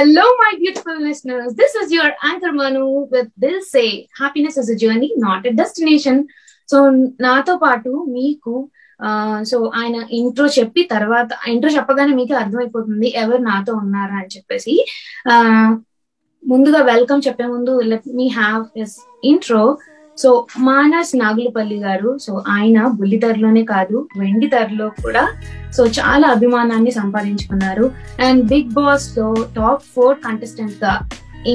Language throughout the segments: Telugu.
Hello, my beautiful listeners. This is your anchor Manu with They'll Say Happiness is a journey, not a destination. So నాతో పాటు మీకు సో ఆయన ఇంట్రో చెప్పి తర్వాత ఇంట్రో చెప్పగానే మీకు అర్థమైపోతుంది ఎవరు నాతో ఉన్నారా అని చెప్పేసి ముందుగా వెల్కమ్ చెప్పే ముందు let me have as intro so Manas Nagulapalli గారు సో ఆయన బుల్లితెరలోనే కాదు వెండి ధరలో కూడా సో చాలా అభిమానాన్ని సంపాదించుకున్నారు. అండ్ బిగ్ బాస్లో టాప్ ఫోర్ కంటెస్టెంట్గా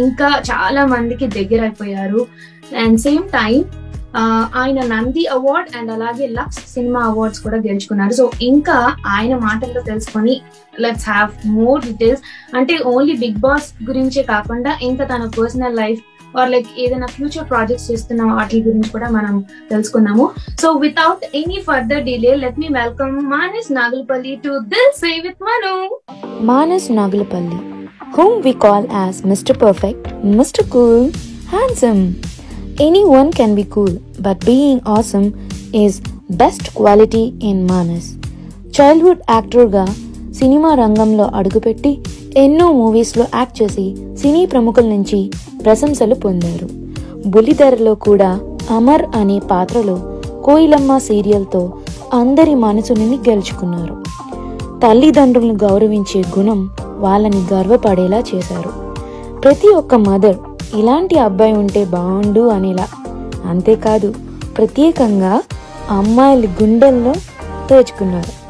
ఇంకా చాలా మందికి దగ్గర అయిపోయారు అండ్ సేమ్ టైం ఆయన నంది అవార్డ్ అండ్ అలాగే లక్స్ సినిమా అవార్డ్స్ కూడా గెలుచుకున్నారు. సో ఇంకా ఆయన మాటల్లో తెలుసుకొని లెట్స్ హ్యావ్ మోర్ డీటెయిల్స్ అంటే ఓన్లీ బిగ్ బాస్ గురించే కాకుండా ఇంకా తన పర్సనల్ లైఫ్ ఆర్ లైక్ ఏదైనా ఫ్యూచర్ ప్రాజెక్ట్స్ చేస్తున్న వాటి గురించి కూడా మనం తెలుసుకుందాము so without any further delay let me welcome Manas Nagulapalli to Dil Se with Manu Manas Nagalapalli, whom we call as Mr. Perfect, Mr. Cool, handsome. Anyone can be cool, but being awesome is best quality in Manas. Childhood యాక్టర్గా సినిమా రంగంలో అడుగుపెట్టి ఎన్నో మూవీస్లో యాక్ట్ చేసి సినీ ప్రముఖుల నుంచి ప్రశంసలు పొందారు. బులిధరలో కూడా అమర్ అనే పాత్రలో కోయిలమ్మ సీరియల్తో అందరి మనసుని గెలుచుకున్నారు. తల్లిదండ్రులను గౌరవించే గుణం వాళ్ళని గర్వపడేలా చేశారు. ప్రతి ఒక్క మదర్ ఇలాంటి అబ్బాయి ఉంటే బాగుండు అనేలా. అంతేకాదు ప్రత్యేకంగా అమ్మాయిల గుండెల్లో తోచుకున్నారు.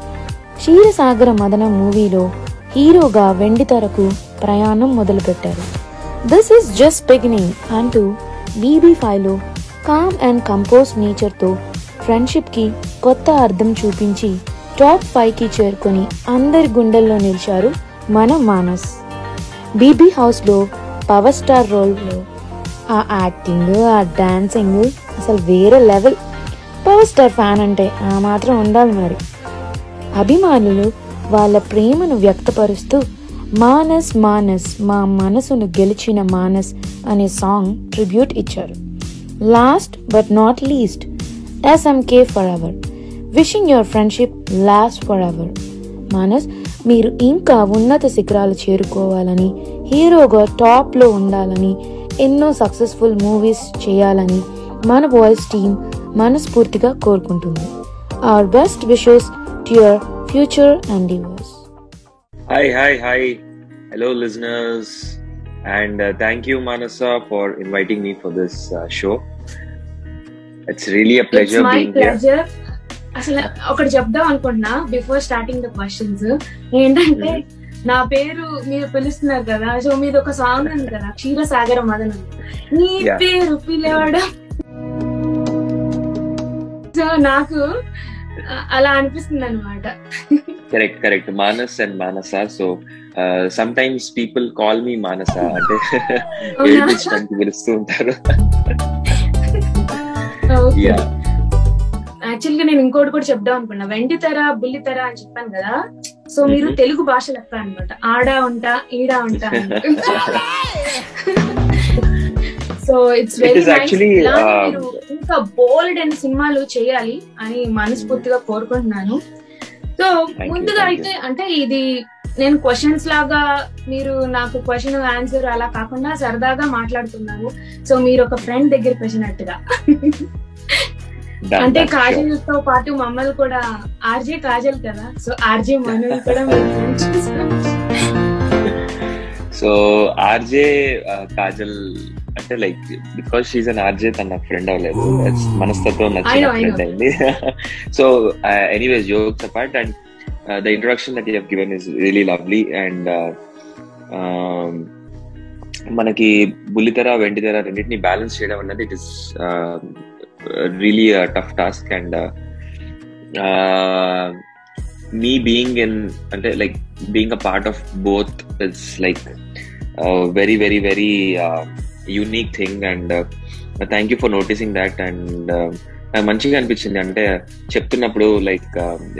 క్షీరసాగర మదనం మూవీలో హీరోగా వెండితెరకు ప్రయాణం మొదలుపెట్టారు. దిస్ ఈస్ జస్ట్ బిగినింగ్ అంటూ బీబీ ఫైవ్లో కామ్ అండ్ కంపోజ్ నేచర్తో ఫ్రెండ్షిప్కి కొత్త అర్థం చూపించి టాప్ ఫైవ్కి చేరుకొని అందరి గుండెల్లో నిలిచారు మన మానస్. బీబీ హౌస్లో పవర్ స్టార్ రోల్లో ఆ యాక్టింగ్ ఆ డాన్సింగ్ అసలు వేరే లెవెల్ పవర్ స్టార్ ఫ్యాన్ అంటే ఆ మాత్రం ఉండాలి మరి. అభిమానులు వాళ్ళ ప్రేమను వ్యక్తపరుస్తూ మానస్ మానస్ మా మనసును గెలిచిన మానస్ అనే సాంగ్ ట్రిబ్యూట్ ఇచ్చారు. Last but not least SMK forever wishing your friendship last forever Manas మీరు ఇంకా ఉన్నత శిఖరాలు చేరుకోవాలని హీరోగా టాప్లో ఉండాలని ఎన్నో సక్సెస్ఫుల్ మూవీస్ చేయాలని మన వాయిస్ టీం మనస్ఫూర్తిగా కోరుకుంటుంది. Our best wishes your future and diverse Hi, hi, hi. Hello, listeners. And uh, thank you, Manasa, for inviting me for this uh, show. It's really a pleasure my being here. Pleasure అసలు ఒకటి చెప్దాం అనుకుంటున్నా బిఫోర్ స్టార్టింగ్ ద క్వశ్చన్స్ ఏంటంటే నా పేరు మీరు పిలుస్తున్నారు కదా సో మీది ఒక సాంగ్ ఉంది కదా క్షీరసాగర మదనం నీ. పేరు పిలవడం సో నాకు అలా అనిపిస్తుంది అనమాట Correct, correct. Manas and Manasa. So uh, sometimes people call me Manasa. అంటే ఏడిపించడానికి పిలుస్తూ ఉంటారు Yeah. యాక్చువల్గా నేను ఇంకోటి కూడా చెప్దాం అనుకున్నా వెండి తెర బుల్లి తెర అని చెప్పాను కదా సో మీరు. తెలుగు భాష లెక్క అనమాట ఆడా ఉంటా ఈడా ఉంటా సో ఇట్స్ వెరీ మీరు ఇంకా బోల్డ్ అండ్ సినిమాలు చేయాలి అని మనస్ఫూర్తిగా కోరుకుంటున్నాను. సో ముందుగా అయితే అంటే ఇది నేను క్వశ్చన్స్ లాగా మీరు నాకు క్వశ్చన్ ఆన్సర్ అలా కాకుండా సరదాగా మాట్లాడుతున్నాను సో మీరు ఒక ఫ్రెండ్ దగ్గరికి వచ్చినట్టుగా Done, అంటే. కాజల్తో పాటు మమ్మల్ని కూడా ఆర్జే కాజల్ కదా? సో ఆర్జే మను కూడా. సో ఆర్జే కాజల్ అంటే like because she's an RJ తన ఫ్రెండ్ అవ్వలేదు. It's మనస్తత్వం I నచ్చిన know, I ఫ్రెండ్ అయింది so anyways jokes apart and the introduction that you given is really lovely and మనకి బుల్లితెర వెండితెర రెండింటిని బ్యాలెన్స్ చేయడం అన్నది it is really tough task and me being in అంటే like being a part of both it's like very very very Unique thing and thank you for noticing that and నాకు మంచిగా అనిపించింది అంటే చెప్తున్నప్పుడు లైక్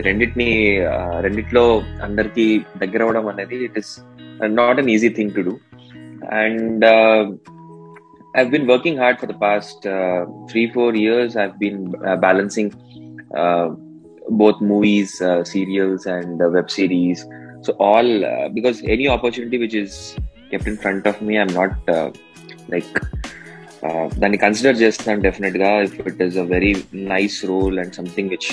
రెండింటిని uh, రెండిట్లో అందరికి దగ్గర అవ్వడం అనేది it is not an easy thing to do and I've been working hard for the past uh, three, four years. I've been uh, balancing uh, both movies, uh, serials, and uh, web series. So all uh, because any opportunity which is kept in front of me I'm not like దాన్ని కన్సిడర్ చేస్తాను డెఫినెట్గా. If it is a very nice role and something which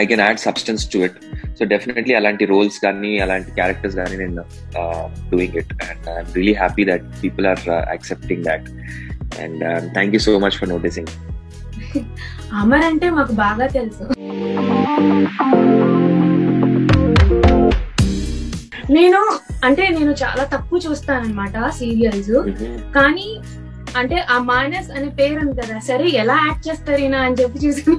I can add substance to it so definitely అలాంటి రోల్స్ కానీ అలాంటి క్యారెక్టర్స్ కానీ నేను doing it and I'm really happy that people are accepting that and thank you so much for noticing Amar అంటే మాకు బాగా తెలుసు. నేను అంటే నేను చాలా తక్కువ చూస్తానన్నమాట సీరియల్స్. కానీ అంటే ఆ మానస్ అనే పేరు ఉంది కదా సరే ఎలా యాక్ట్ చేస్తారు ఈయన అని చెప్పి చూసాను.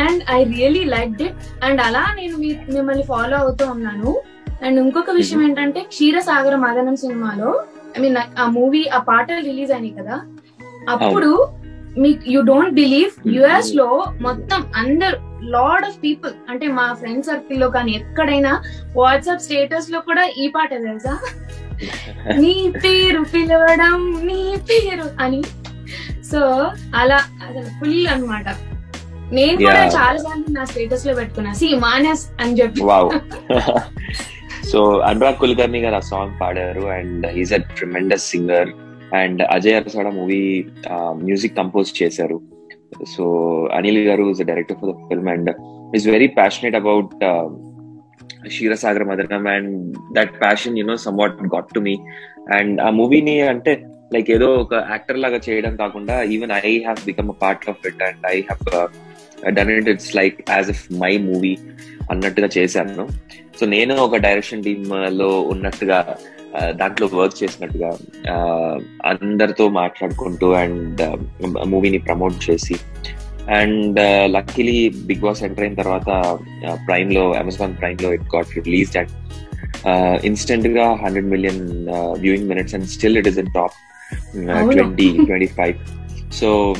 And I really like it. And అలా నేను మీ- మిమ్మల్ని ఫాలో అవుతూ ఉన్నాను. అండ్ ఇంకొక విషయం ఏంటంటే క్షీరసాగర మదనం సినిమాలో ఐ మీన్ ఆ మూవీ ఆ పాటలు రిలీజ్ అయినాయి కదా. అప్పుడు మీకు యూ డోంట్ బిలీవ్ యుఎస్లో మొత్తం అందరు లాడ్ ఆఫ్ పీపుల్. అంటే మా ఫ్రెండ్ సర్కిల్లో కానీ ఎక్కడైనా వాట్సాప్ స్టేటస్లో కూడా ఈ పాట తెలుసా? నీ పేరు పిలవడం నీ పేరు అని. సో అలా అసలు ఫుల్ అన్నమాట. నేను కూడా. చాలా సార్లు నా స్టేటస్లో పెట్టుకున్నా. సి మానస్ అని చెప్పి. సో అనురాగ్ కుల్కర్ణి గారు ఆ సాంగ్ పాడారు and is a tremendous singer and Ajay Arasada movie music compose చేశారు. సో అనిల్ గారు is director for the film and is very passionate about Ksheerasagar Madanam and that passion you know somewhat got to me and ఆ మూవీని అంటే లైక్ ఏదో ఒక యాక్టర్ లాగా చేయడం కాకుండా even I have become a part of it and I have done it it's like as if my movie అన్నట్టుగా చేశాను. సో నేను ఒక డైరెక్షన్ టీమ్లో ఉన్నట్టుగా దాంట్లో వర్క్ చేసినట్టుగా అందరితో మాట్లాడుకుంటూ అండ్ మూవీని ప్రమోట్ చేసి and luckily Bigg Boss enter అయిన తర్వాత ప్రైమ్లో అమెజాన్ ప్రైమ్లో ఇట్ గాట్ రిలీజ్ అండ్ ఇన్స్టెంట్గా hundred million viewing minutes and still it is in top. Twenty twenty five so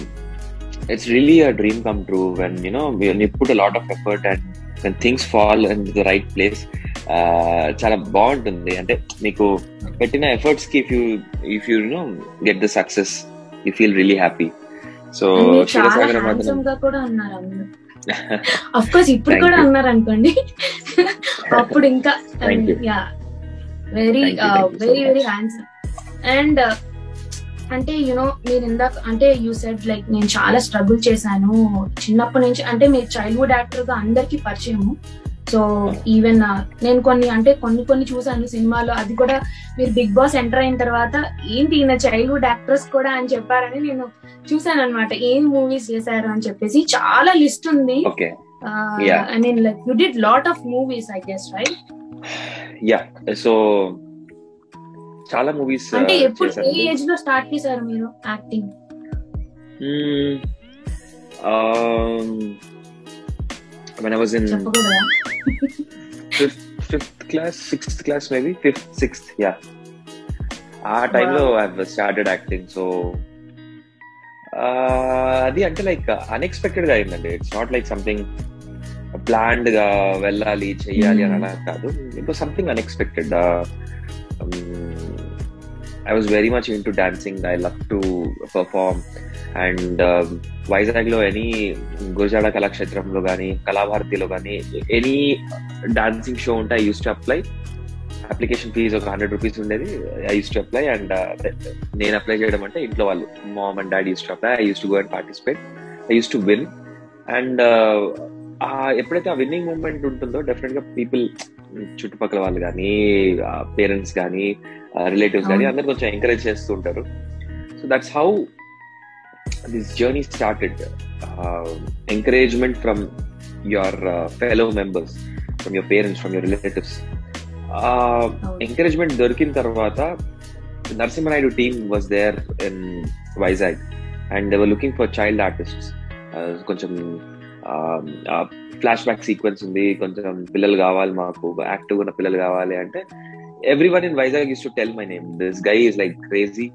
it's really a dream come true when you know you put a lot of effort and when things fall in the right place చాలా బాగుంటుంది. అంటే మీకు పెట్టిన ఎఫర్ట్స్కి if you if you know get the success you feel really happy so Ksheerasagara of course ఇప్పుడు కూడా. ఉన్నారు అనుకోండి. అప్పుడు ఇంకా very very very. Handsome and అంటే యునో మీరు ఇందాక అంటే యూ సెడ్ లైక్ నేను చాలా స్ట్రగుల్ చేశాను చిన్నప్పటి నుంచి. అంటే మీరు చైల్డ్హుడ్ యాక్టర్గా అందరికి పరిచయం సో ఈవెన్ నేను కొన్ని అంటే కొన్ని కొన్ని చూసాను సినిమాలో. అది కూడా మీరు బిగ్ బాస్ ఎంటర్ అయిన తర్వాత ఏంటి ఈయన చైల్డ్హుడ్ యాక్ట్రెస్ కూడా అని చెప్పారని నేను చూసాను అనమాట ఏం మూవీస్ చేశారు అని చెప్పేసి చాలా లిస్ట్ ఉంది. I mean like you did lot of movies I guess right ya so చాలా మూవీస్ అంటే ఎప్పుడు ఏ ఏజ్లో స్టార్ట్ చేశారు మీరు acting when I was in fifth, fifth class, sixth class, maybe? Fifth, sixth, yeah. ఆ టైంలో ఐ స్టార్టెడ్ యాక్టింగ్ సో అది అంటే లైక్ అన్ఎక్స్పెక్టెడ్గా అయిందండి. ఇట్స్ నాట్ లైక్ సంథింగ్ ప్లాన్డ్గా వెళ్ళాలి చెయ్యాలి అని Hmm. అలా కాదు. It was something unexpected I was very much into dancing I love to perform and వైజాగ్లో ఎనీ గురజాడ కళాక్షేత్రంలో కానీ కళాభారతిలో కానీ ఎనీ డాన్సింగ్ షో ఉంటే I use to apply application fees ఒక హండ్రెడ్ రూపీస్ ఉండేది. I use to apply and నేను అప్లై చేయడం అంటే ఇంట్లో వాళ్ళు mom and daddy use to apply I use to go and participate I use to win and ఎప్పుడైతే ఆ విన్నింగ్ మూమెంట్ ఉంటుందో డెఫినెట్గా పీపుల్ చుట్టుపక్కల వాళ్ళు కానీ పేరెంట్స్ కానీ రిలేటివ్స్ కానీ. అందరు కొంచెం ఎంకరేజ్ చేస్తూ ఉంటారు. So that's how this journey started encouragement from your fellow members from your parents from your relatives encouragement దొరికిన తర్వాత Narasimha Naidu team was there in Vizag and they were looking for child artists కొంచెం ఫ్లాష్ బ్యాక్ సీక్వెన్స్ ఉంది. కొంచెం పిల్లలు కావాలి మాకు యాక్టివ్ ఉన్న పిల్లలు కావాలి అంటే everyone in Vizag use to tell my name this guy is like crazy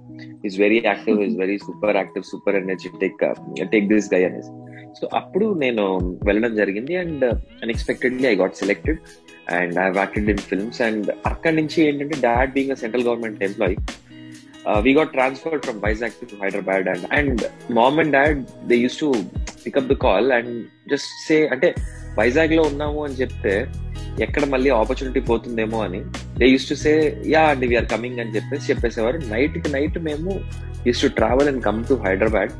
is very active is very super active super energetic take this guy అనేసి సో అప్పుడు నేను వెళ్ళడం జరిగింది and unexpectedly I got selected and I acted in films and అక్కడి నుంచి ఏంటంటే dad being a central government employee we got transfer from Vizag to Hyderabad and and mom and dad they use to pick up the call and just say అంటే వైజాగ్లో ఉన్నాము అని చెప్తే ఎక్కడ మళ్ళీ ఆపర్చునిటీ పోతుందేమో అని. They use to say ya అండి వీఆర్ కమింగ్ అని చెప్పేసి చెప్పేసేవారు. నైట్కి నైట్ మేము use to travel and come to Hyderabad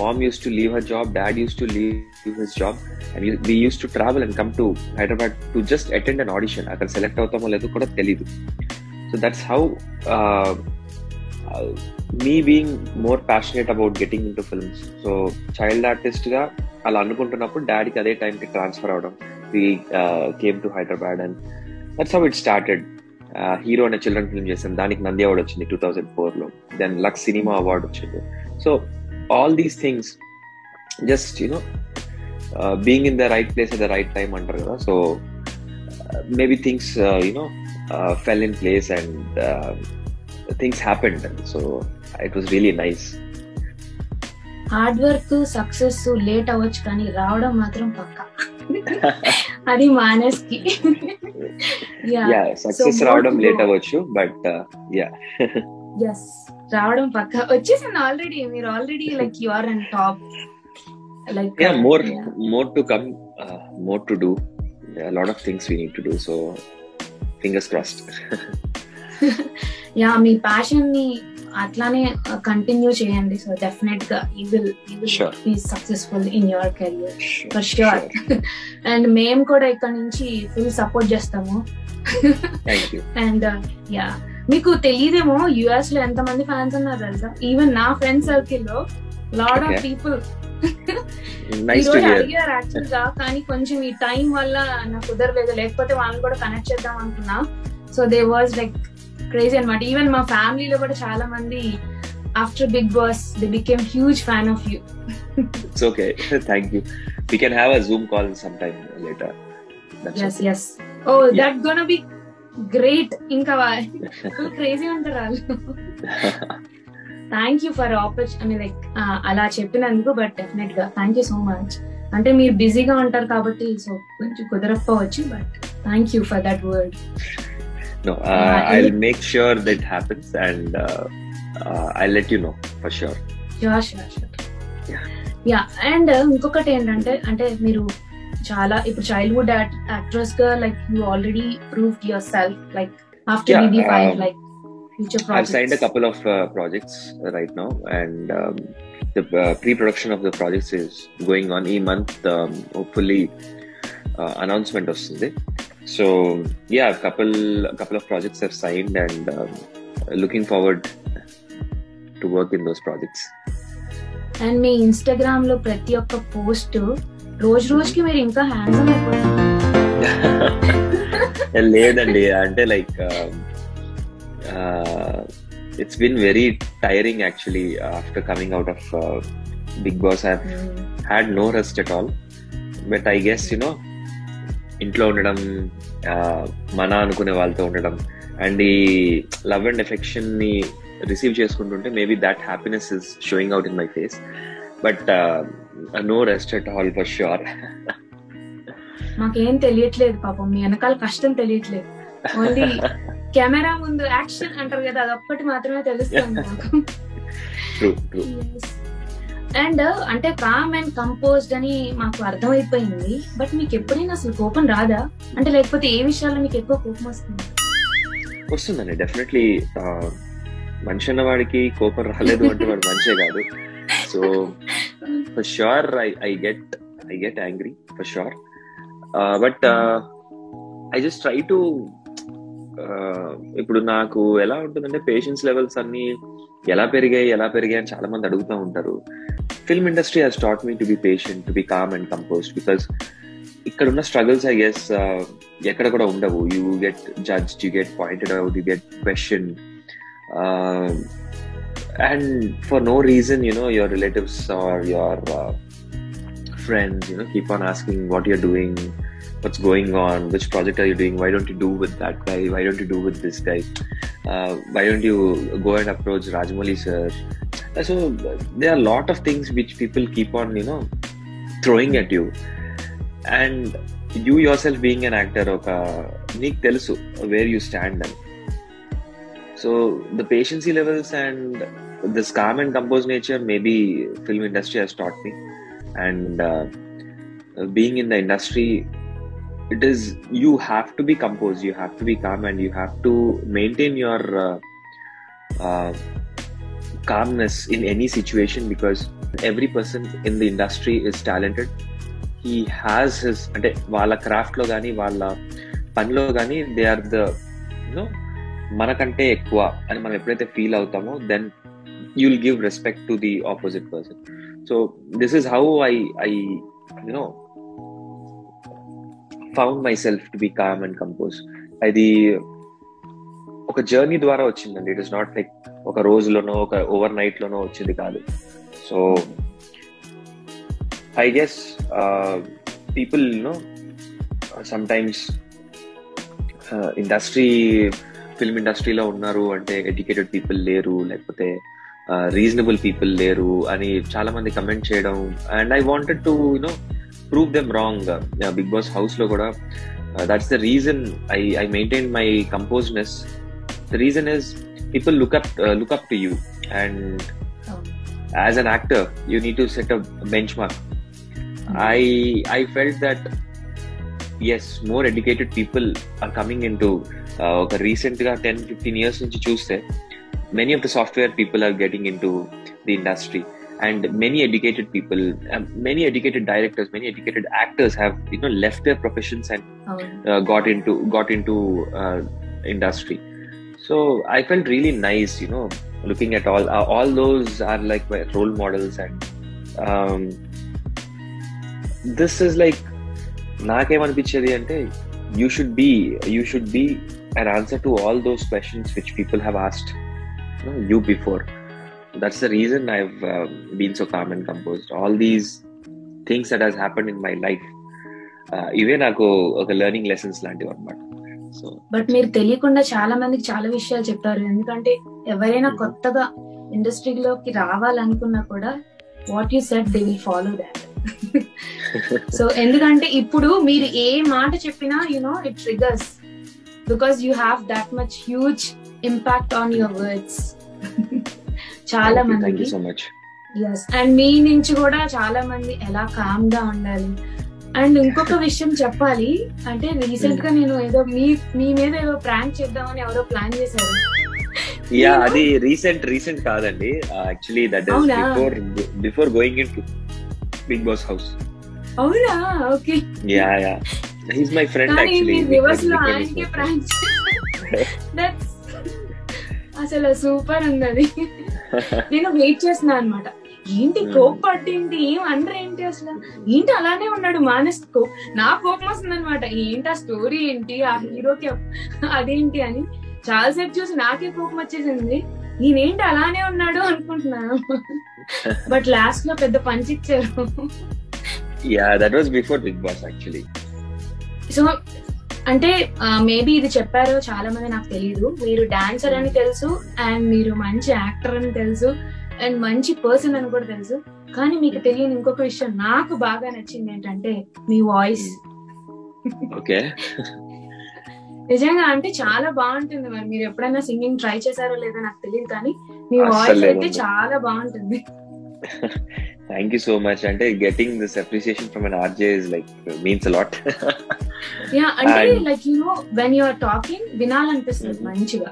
mom use to leave her job dad use to leave his job and we use to travel and come to Hyderabad to just attend an audition అక్కడ సెలెక్ట్ అవుతామో లేదో కూడా తెలియదు so that's how me being more passionate about getting into films so child ఆర్టిస్ట్గా అలా అనుకుంటున్నప్పుడు డాడీకి అదే టైంకి ట్రాన్స్ఫర్ అవడం. We came to Hyderabad and that's how it started hero అనే చిల్డ్రన్ ఫిల్మ్ చేసాం దానికి నంది అవార్డ్ వచ్చింది టూ థౌజండ్ ఫోర్లో. దెన్ లక్స్ సినిమా అవార్డ్ వచ్చింది. So all these things just you know being in the right place at the right time అంటారు కదా. So maybe things you know fell in place and things happened so it was really nice hard work success late అవ్వచ్చు కానీ రావడం మాత్రం పక్క. అది మానస్కి యా సక్సెస్ రావడం లేట్ అవ్వచ్చు బట్ యా ఎస్ రావడం పక్క. వచ్చేసింది ఆల్రెడీ మీరు already like you are and top like ya more more to come more to do lot of things we need to do so fingers crossed ya మీ ప్యాషన్ని అట్లానే కంటిన్యూ చేయండి. సో డెఫినెట్గా you will you will. Be successful in your career for sure and మేము కూడా ఇక్కడ నుంచి ఫుల్ సపోర్ట్ చేస్తాము. అండ్ యా మీకు తెలియదేమో యుఎస్లో ఎంత మంది ఫ్యాన్స్ ఉన్నారు తెలుసా? ఈవెన్ నా ఫ్రెండ్ సర్కిల్లో లాడ్ ఆఫ్. పీపుల్ అడిగారు యాక్చువల్గా కానీ కొంచెం ఈ టైం వల్ల నాకు కుదరలేదు. లేకపోతే వాళ్ళని కూడా కనెక్ట్ చేద్దాం అనుకున్నా. So they was like crazy అనమాట ఈవెన్ మా ఫ్యామిలీలో కూడా చాలా మంది after Bigg Boss they became huge fan of you it's okay thank you we can have a Zoom call some time later yes yes oh that gonna be great ఇంకా క్రేజీ ఉంటారు వాళ్ళు. Thank you for opportunity like అలా చెప్పినందుకు బట్ డెఫినెట్గా థ్యాంక్ యూ సో మచ్ అంటే మీరు బిజీగా ఉంటారు కాబట్టి సో కొంచెం కుదరకపోవచ్చు but thank you for that word No, uh, Yeah, I'll and- make sure that happens and uh, uh, I'll let you know for sure. Sure sure sure Yeah. Yeah and ఇంకొకటి ఏంటంటే అంటే మీరు చాలా ఇప్పుడు చైల్డ్హుడ్ యాక్ట్రెస్ గా like you already proved yourself like after Yeah, BB five um, like future I've signed a projects couple of uh, projects right now, and um, the uh, pre-production of the projects is going on. E month, um, hopefully, uh, announcement వస్తుంది. So yeah, a couple a couple of projects have signed, and um, looking forward to work in those projects. And మీ ఇన్స్టాగ్రామ్లో ప్రతి ఒక్క పోస్ట్ రోజు రోజుకి మీరు ఇంకా హ్యాండ్సమ్ అయిపోతున్నారు లేదండి అంటే like it's been very tiring actually after coming out of Bigg Boss I had no rest at all but I guess you know ఇంట్లో ఉండడం మన అనుకునే వాళ్ళతో ఉండడం అండ్ ఈ లవ్ అండ్ ఎఫెక్షన్ని రిసీవ్ చేసుకుంటుంటే maybe that happiness is showing out in my face but no rest at all for sure మాకేం తెలియట్లేదు పాపం. మీ వెనకాల కష్టం తెలియట్లేదు. ఓన్లీ కెమెరా ముందు యాక్షన్ అంటారు కదా అదొక్కటి మాత్రమే తెలుస్తుంది అండ్ uh, అంటే కామ్ అండ్ కంపోజ్డ్ అని మాకు అర్థమైపోయింది. బట్ మీకు ఎప్పుడైనా అసలు కోపం రాదా? అంటే లేకపోతే ఏ విషయాల్లో మీకు ఎక్కువ కోపం వస్తుంది? వస్తుందండి డెఫినెట్లీ మనిషి అన్న వాడికి కోపం రాలేదు అంటే వాడు మనిషే కాదు. So for sure I I get I get angry for sure but I just try to ఇప్పుడు నాకు ఎలా ఉంటుందంటే పేషెన్స్ లెవెల్స్ అన్ని ఎలా పెరిగాయి ఎలా పెరిగాయి అని చాలా మంది అడుగుతూ ఉంటారు. film industry has taught me to be patient to be calm and composed because ఇక్కడ ఉన్న స్ట్రగుల్స్ ఐ గెస్ ఎక్కడ కూడా ఉండవు you get judge you get pointed out you get question and for no reason you know your relatives or your friends you know keep on asking what you're doing what's going on which project are you doing why don't you do with that guy why don't you do with this guy uh, why don't you go and approach rajmoli sir Uh, So there are a lot of things which people keep on you know throwing at you and you yourself being an actor oka నీకు తెలుసు where you stand and so the patiency levels and this calm and composed nature maybe film industry has taught me and uh, being in the industry it is you have to be composed you have to be calm and you have to maintain your uh, uh, calmness in any situation because every person in the industry is talented. He has his అంటే వాళ్ళ క్రాఫ్ట్లో కానీ వాళ్ళ పనిలో కానీ దే ఆర్ ద యూనో మనకంటే ఎక్కువ అని మనం ఎప్పుడైతే ఫీల్ అవుతామో then you will give respect to the opposite person so this is how I I you know found myself to be calm and compose అది ఒక జర్నీ ద్వారా వచ్చిందండి. ఇట్ ఇస్ నాట్ లైక్ ఒక రోజులోనో ఒక ఓవర్ నైట్ లోనో వచ్చింది కాదు. So I guess people know sometimes industry film ఇండస్ట్రీలో ఉన్నారు అంటే ఎడ్యుకేటెడ్ పీపుల్ లేరు లేకపోతే రీజనబుల్ పీపుల్ లేరు అని చాలా మంది కమెంట్ చేయడం and I wanted to you know prove them wrong Bigg Boss హౌస్లో కూడా that's the reason I I maintain my composeness the reason is people look up uh, look up to you. And oh. as an actor you need to set a benchmark. Mm-hmm. I i felt that yes more educated people are coming into uh, recent 10 15 years since you choose there many of the software people are getting into the industry. And many educated people uh, many educated directors many educated actors have you know left their professions and oh. uh, got into got into uh, industry. so i felt really nice you know looking at all uh, all those are like my role models and um, this is like నాకేమనిపించేది అంటే you should be you should be an answer to all those questions which people have asked you, know, you before that's the reason I've uh, been so calm and composed. All these things that has happened in my life, ఇవే నాకు ఒక లెర్నింగ్ లెసన్స్ లాంటివి అనమాట సో బట్ మీరు తెలియకుండా చాలా మందికి చాలా విషయాలు చెప్పారు. ఎందుకంటే ఎవరైనా కొత్తగా ఇండస్ట్రీలోకి రావాలనుకున్నా కూడా what you set they will follow that so ఎందుకంటే ఇప్పుడు మీరు ఏ మాట చెప్పినా you know it triggers because you have that much huge impact on your words చాలా మంది అండ్ మీ నుంచి కూడా చాలా మంది ఎలా కామ్గా ఉండాలి? అండ్ ఇంకొక విషయం చెప్పాలి. అంటే రీసెంట్గా నేను ఏదో మీ మీ మీద ఏదో ప్రాంక్ చేద్దామని ఎవరో ప్లాన్ చేశారు. యా అది రీసెంట్ రీసెంట్ కాదండి. Actually that is? Before before going into Bigg Boss house అవునా? Okay yeah yeah. He's my friend actually రివర్స్లో ఆయనకే ప్రాంక్ దట్స్ అసలు సూపర్ ఉంది అది నేను వెయిట్ చేస్తున్నా అనమాట ఏంటి Hmm. కోప్ పట్టేంటి ఏం అనరు ఏంటి అసలు ఏంటి అలానే ఉన్నాడు మానస్ కో నా కోపం వస్తుంది అనమాట ఏంటి ఆ స్టోరీ ఏంటి? ఆ హీరోకి అదేంటి అని చాలాసేపు చూసి నాకే కోపం వచ్చేసింది. ఈయనేంటి అలానే ఉన్నాడు అనుకుంటున్నాను బట్ లాస్ట్లో పెద్ద పంచి ఇచ్చారు. Yeah that was before Bigg Boss actually so అంటే మేబీ ఇది చెప్పారో చాలా మంది నాకు తెలియదు మీరు డాన్సర్ అని తెలుసు అండ్ మీరు మంచి యాక్టర్ అని తెలుసు. అండ్ మంచి పర్సన్ అని కూడా తెలుసు. కానీ మీకు తెలియని ఇంకొక విషయం నాకు బాగా నచ్చింది ఏంటంటే మీ వాయిస్. ఓకే. నిజంగా అంటే చాలా బాగుంటుంది మరి. మీరు ఎప్పుడైనా సింగింగ్ ట్రై చేశారో లేదో నాకు తెలియదు కానీ మీ వాయిస్ అయితే. చాలా బాగుంటుంది. థ్యాంక్ యూ సో మచ్ అంటే getting this appreciation from an RJ is like means a lot yeah అంటే And- like you know when you are talking వినాలనిపిస్తుంది Mhm. మంచిగా.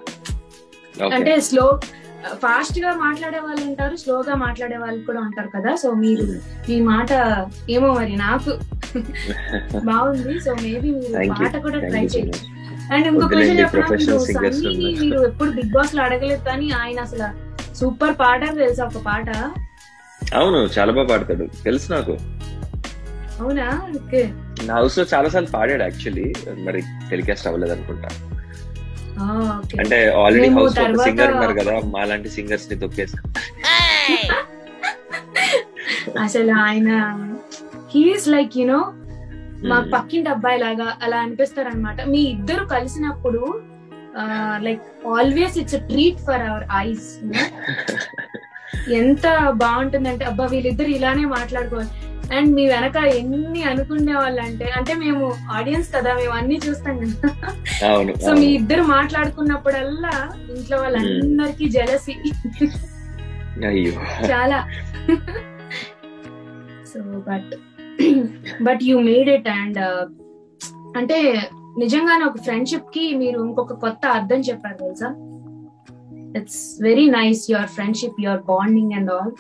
అంటే స్లో ఫాస్ట్గా మాట్లాడే వాళ్ళు ఉంటారు స్లోగా మాట్లాడే వాళ్ళు కూడా ఉంటారు కదా. సో మీరు మీ మాట ఏమో మరి నాకు బాగుంది. సో మేబీ మీరు. పాట కూడా ట్రై చేయొచ్చు much. అండ్ సన్నీ ఉన్నారు. మీరు ఎప్పుడు బిగ్ బాస్లో అడగలేదు కానీ ఆయన అసలు సూపర్ పాడారు తెలుసా ఒక పాట? అవును చాలా బాగా పాడతాడు. తెలుసు నాకు. అవునా? ఓకే. నా హౌస్లో చాలా సార్లు పాడాడు యాక్చువల్లీ మరి టెలికాస్ట్ అవ్వలేదు అనుకుంటా. అంటే ఆల్రెడీ హౌస్లో సింగర్ ఉన్నారు కదా మా లాంటి సింగర్స్ని తొక్కేసాం అసలు ఆయన హీఈస్ లైక్ యునో మా పక్కింటి అబ్బాయి లాగా అలా అనిపిస్తారు అనమాట మీ ఇద్దరు కలిసినప్పుడు like always it's treat for our eyes ఎంత బాగుంటుందంటే అబ్బా వీళ్ళిద్దరు ఇలానే మాట్లాడుకోవాలి. అండ్ మీ వెనక ఎన్ని అనుకునే వాళ్ళు అంటే అంటే మేము ఆడియన్స్ కదా మేము అన్ని చూస్తాం కదా. సో మీ. ఇద్దరు మాట్లాడుకున్నప్పుడల్లా ఇంట్లో వాళ్ళందరికీ జలసి చాలా. So but but you made it and అంటే నిజంగానే ఒక ఫ్రెండ్షిప్కి మీరు ఇంకొక కొత్త అర్థం చెప్పారు తెలుసా? It's very nice your friendship your bonding and all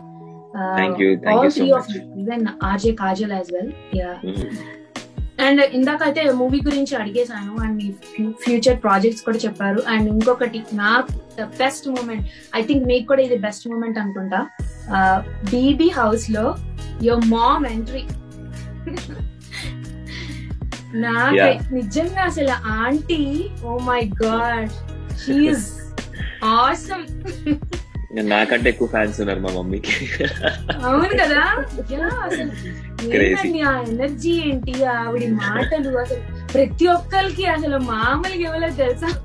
Thank you. Thank all you so much. Even RJ Kajal as well yeah Mm. And ఇందాకైతే movie గురించి అడిగేశాను అండ్ మీ ఫ్యూచర్ ప్రాజెక్ట్స్ కూడా చెప్పారు అండ్ ఇంకొకటి the best moment I think మీకు కూడా ఇది బెస్ట్ మూమెంట్ అనుకుంటా బీబీ హౌస్లో యువర్ మామ్ ఎంట్రీ నాకు Yeah. నిజంగా అసలు aunty oh my god she is awesome నాకంటే ఎక్కువ ఫ్యాన్స్ ఉన్నారు మా మమ్మీకి. అవును కదా? అసలు. ఏంటండి ఆ ఎనర్జీ ఏంటి? ఆవిడ మాటలు అసలు ప్రతి ఒక్కరికి అసలు మామూలుగా ఎవరో తెలుసా?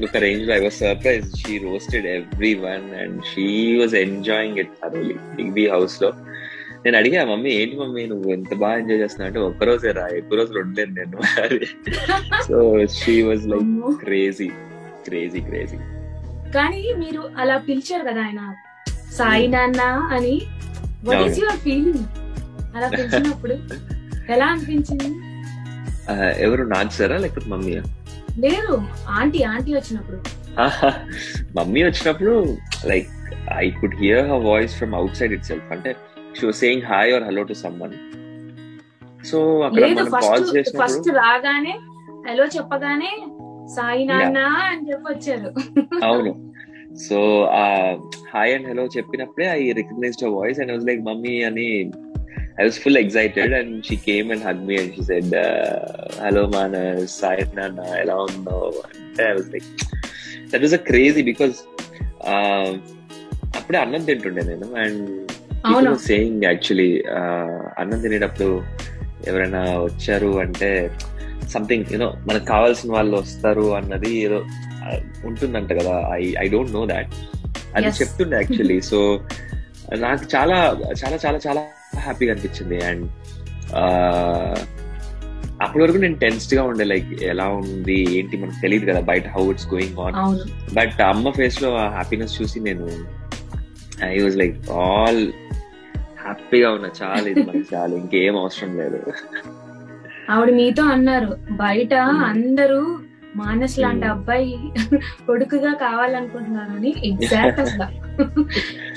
లో I was surprise she roasted every one and she was enjoying it thoroughly big B హౌస్లో. నేను అడిగా మమ్మీ ఏంటి మమ్మీ? నువ్వు ఎంత బాగా ఎంజాయ్ చేస్తున్నా అంటే ఒక్క రోజే రా ఎక్కువ రోజులు ఉండలేను నేను. So she was like. Crazy crazy crazy కానీ మీరు అలా పిలిచారు కదా ఆయన. సాయి నాన్న అని. What is. యువర్ ఫీలింగ్ అలా పిలిచినప్పుడు ఎలా అనిపించింది? ఎవరు నాచారా లేకపోతే మమ్మీ లేదు ఆంటీ ఆంటీ వచ్చినప్పుడు. మమ్మీ వచ్చినప్పుడు like I could hear her voice from outside itself అంటే she was saying hi or hello to someone so అక్కడ మనం ఫస్ట్ చేసినప్పుడు ఫస్ట్ రాగానే హలో చెప్పగానే సాయి నాన్న అని చెప్పి వచ్చారు అవును. సో ఆ hi and hello చెప్పినప్పుడే I recognised voice and was like mummy అని I was full excited and she came and hug me and she said hello మాన సాయి నాన్న ఎలా ఉందో అంటే I was like that was a crazy because అప్పుడే అన్నం తింటుండే నేను అండ్ సేయింగ్ యాక్చువల్లీ అన్నం తినేటప్పుడు ఎవరైనా వచ్చారు అంటే సంథింగ్ యూనో మనకు కావాల్సిన వాళ్ళు వస్తారు అన్నది ఏదో ఉంటుందంట కదా. I I don't know that అది. చెప్తుండే యాక్చువల్లీ సో నాకు చాలా చాలా చాలా చాలా హ్యాపీగా అనిపించింది. అండ్ అప్పటి వరకు నేను టెన్స్డ్గా ఉండే లైక్ ఎలా ఉంది ఏంటి మనకు తెలియదు కదా బయట how it's going on but అమ్మ ఫేస్లో ఆ హ్యాపీనెస్ చూసి నేను ఐ వాజ్ లైక్ ఆల్ హ్యాపీగా ఉన్నా. చాలా ఇది మనకి చాలు ఇంకేం అవసరం లేదు. ఆవిడ మీతో అన్నారు బయట. అందరూ మానస్ లాంటి Hmm. అబ్బాయి కొడుకుగా కావాలనుకుంటున్నారు అని ఎగ్జాక్ట్ అసలు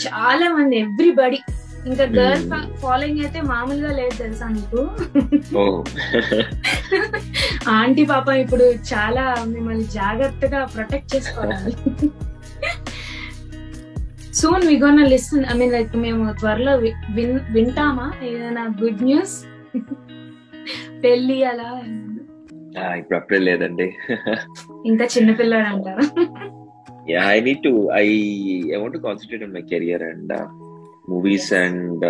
చాలా మంది ఎవ్రీబడి ఇంకా గర్ల్ Hmm. ఫాలోయింగ్ అయితే మామూలుగా లేదు తెలుసా మీకు ఆంటీ పాపం ఇప్పుడు చాలా మిమ్మల్ని జాగ్రత్తగా ప్రొటెక్ట్ చేసుకోవాలి soon we gonna listen I mean like మేము త్వరలో వింటామా ఏదైనా గుడ్ న్యూస్ పెళ్ళి అలా. ఆ, ఇప్పుడు అప్పుడే లేదండి. ఇంకా చిన్నపిల్లాడు అంటారా. I need to I I want concentrate on my career and movies and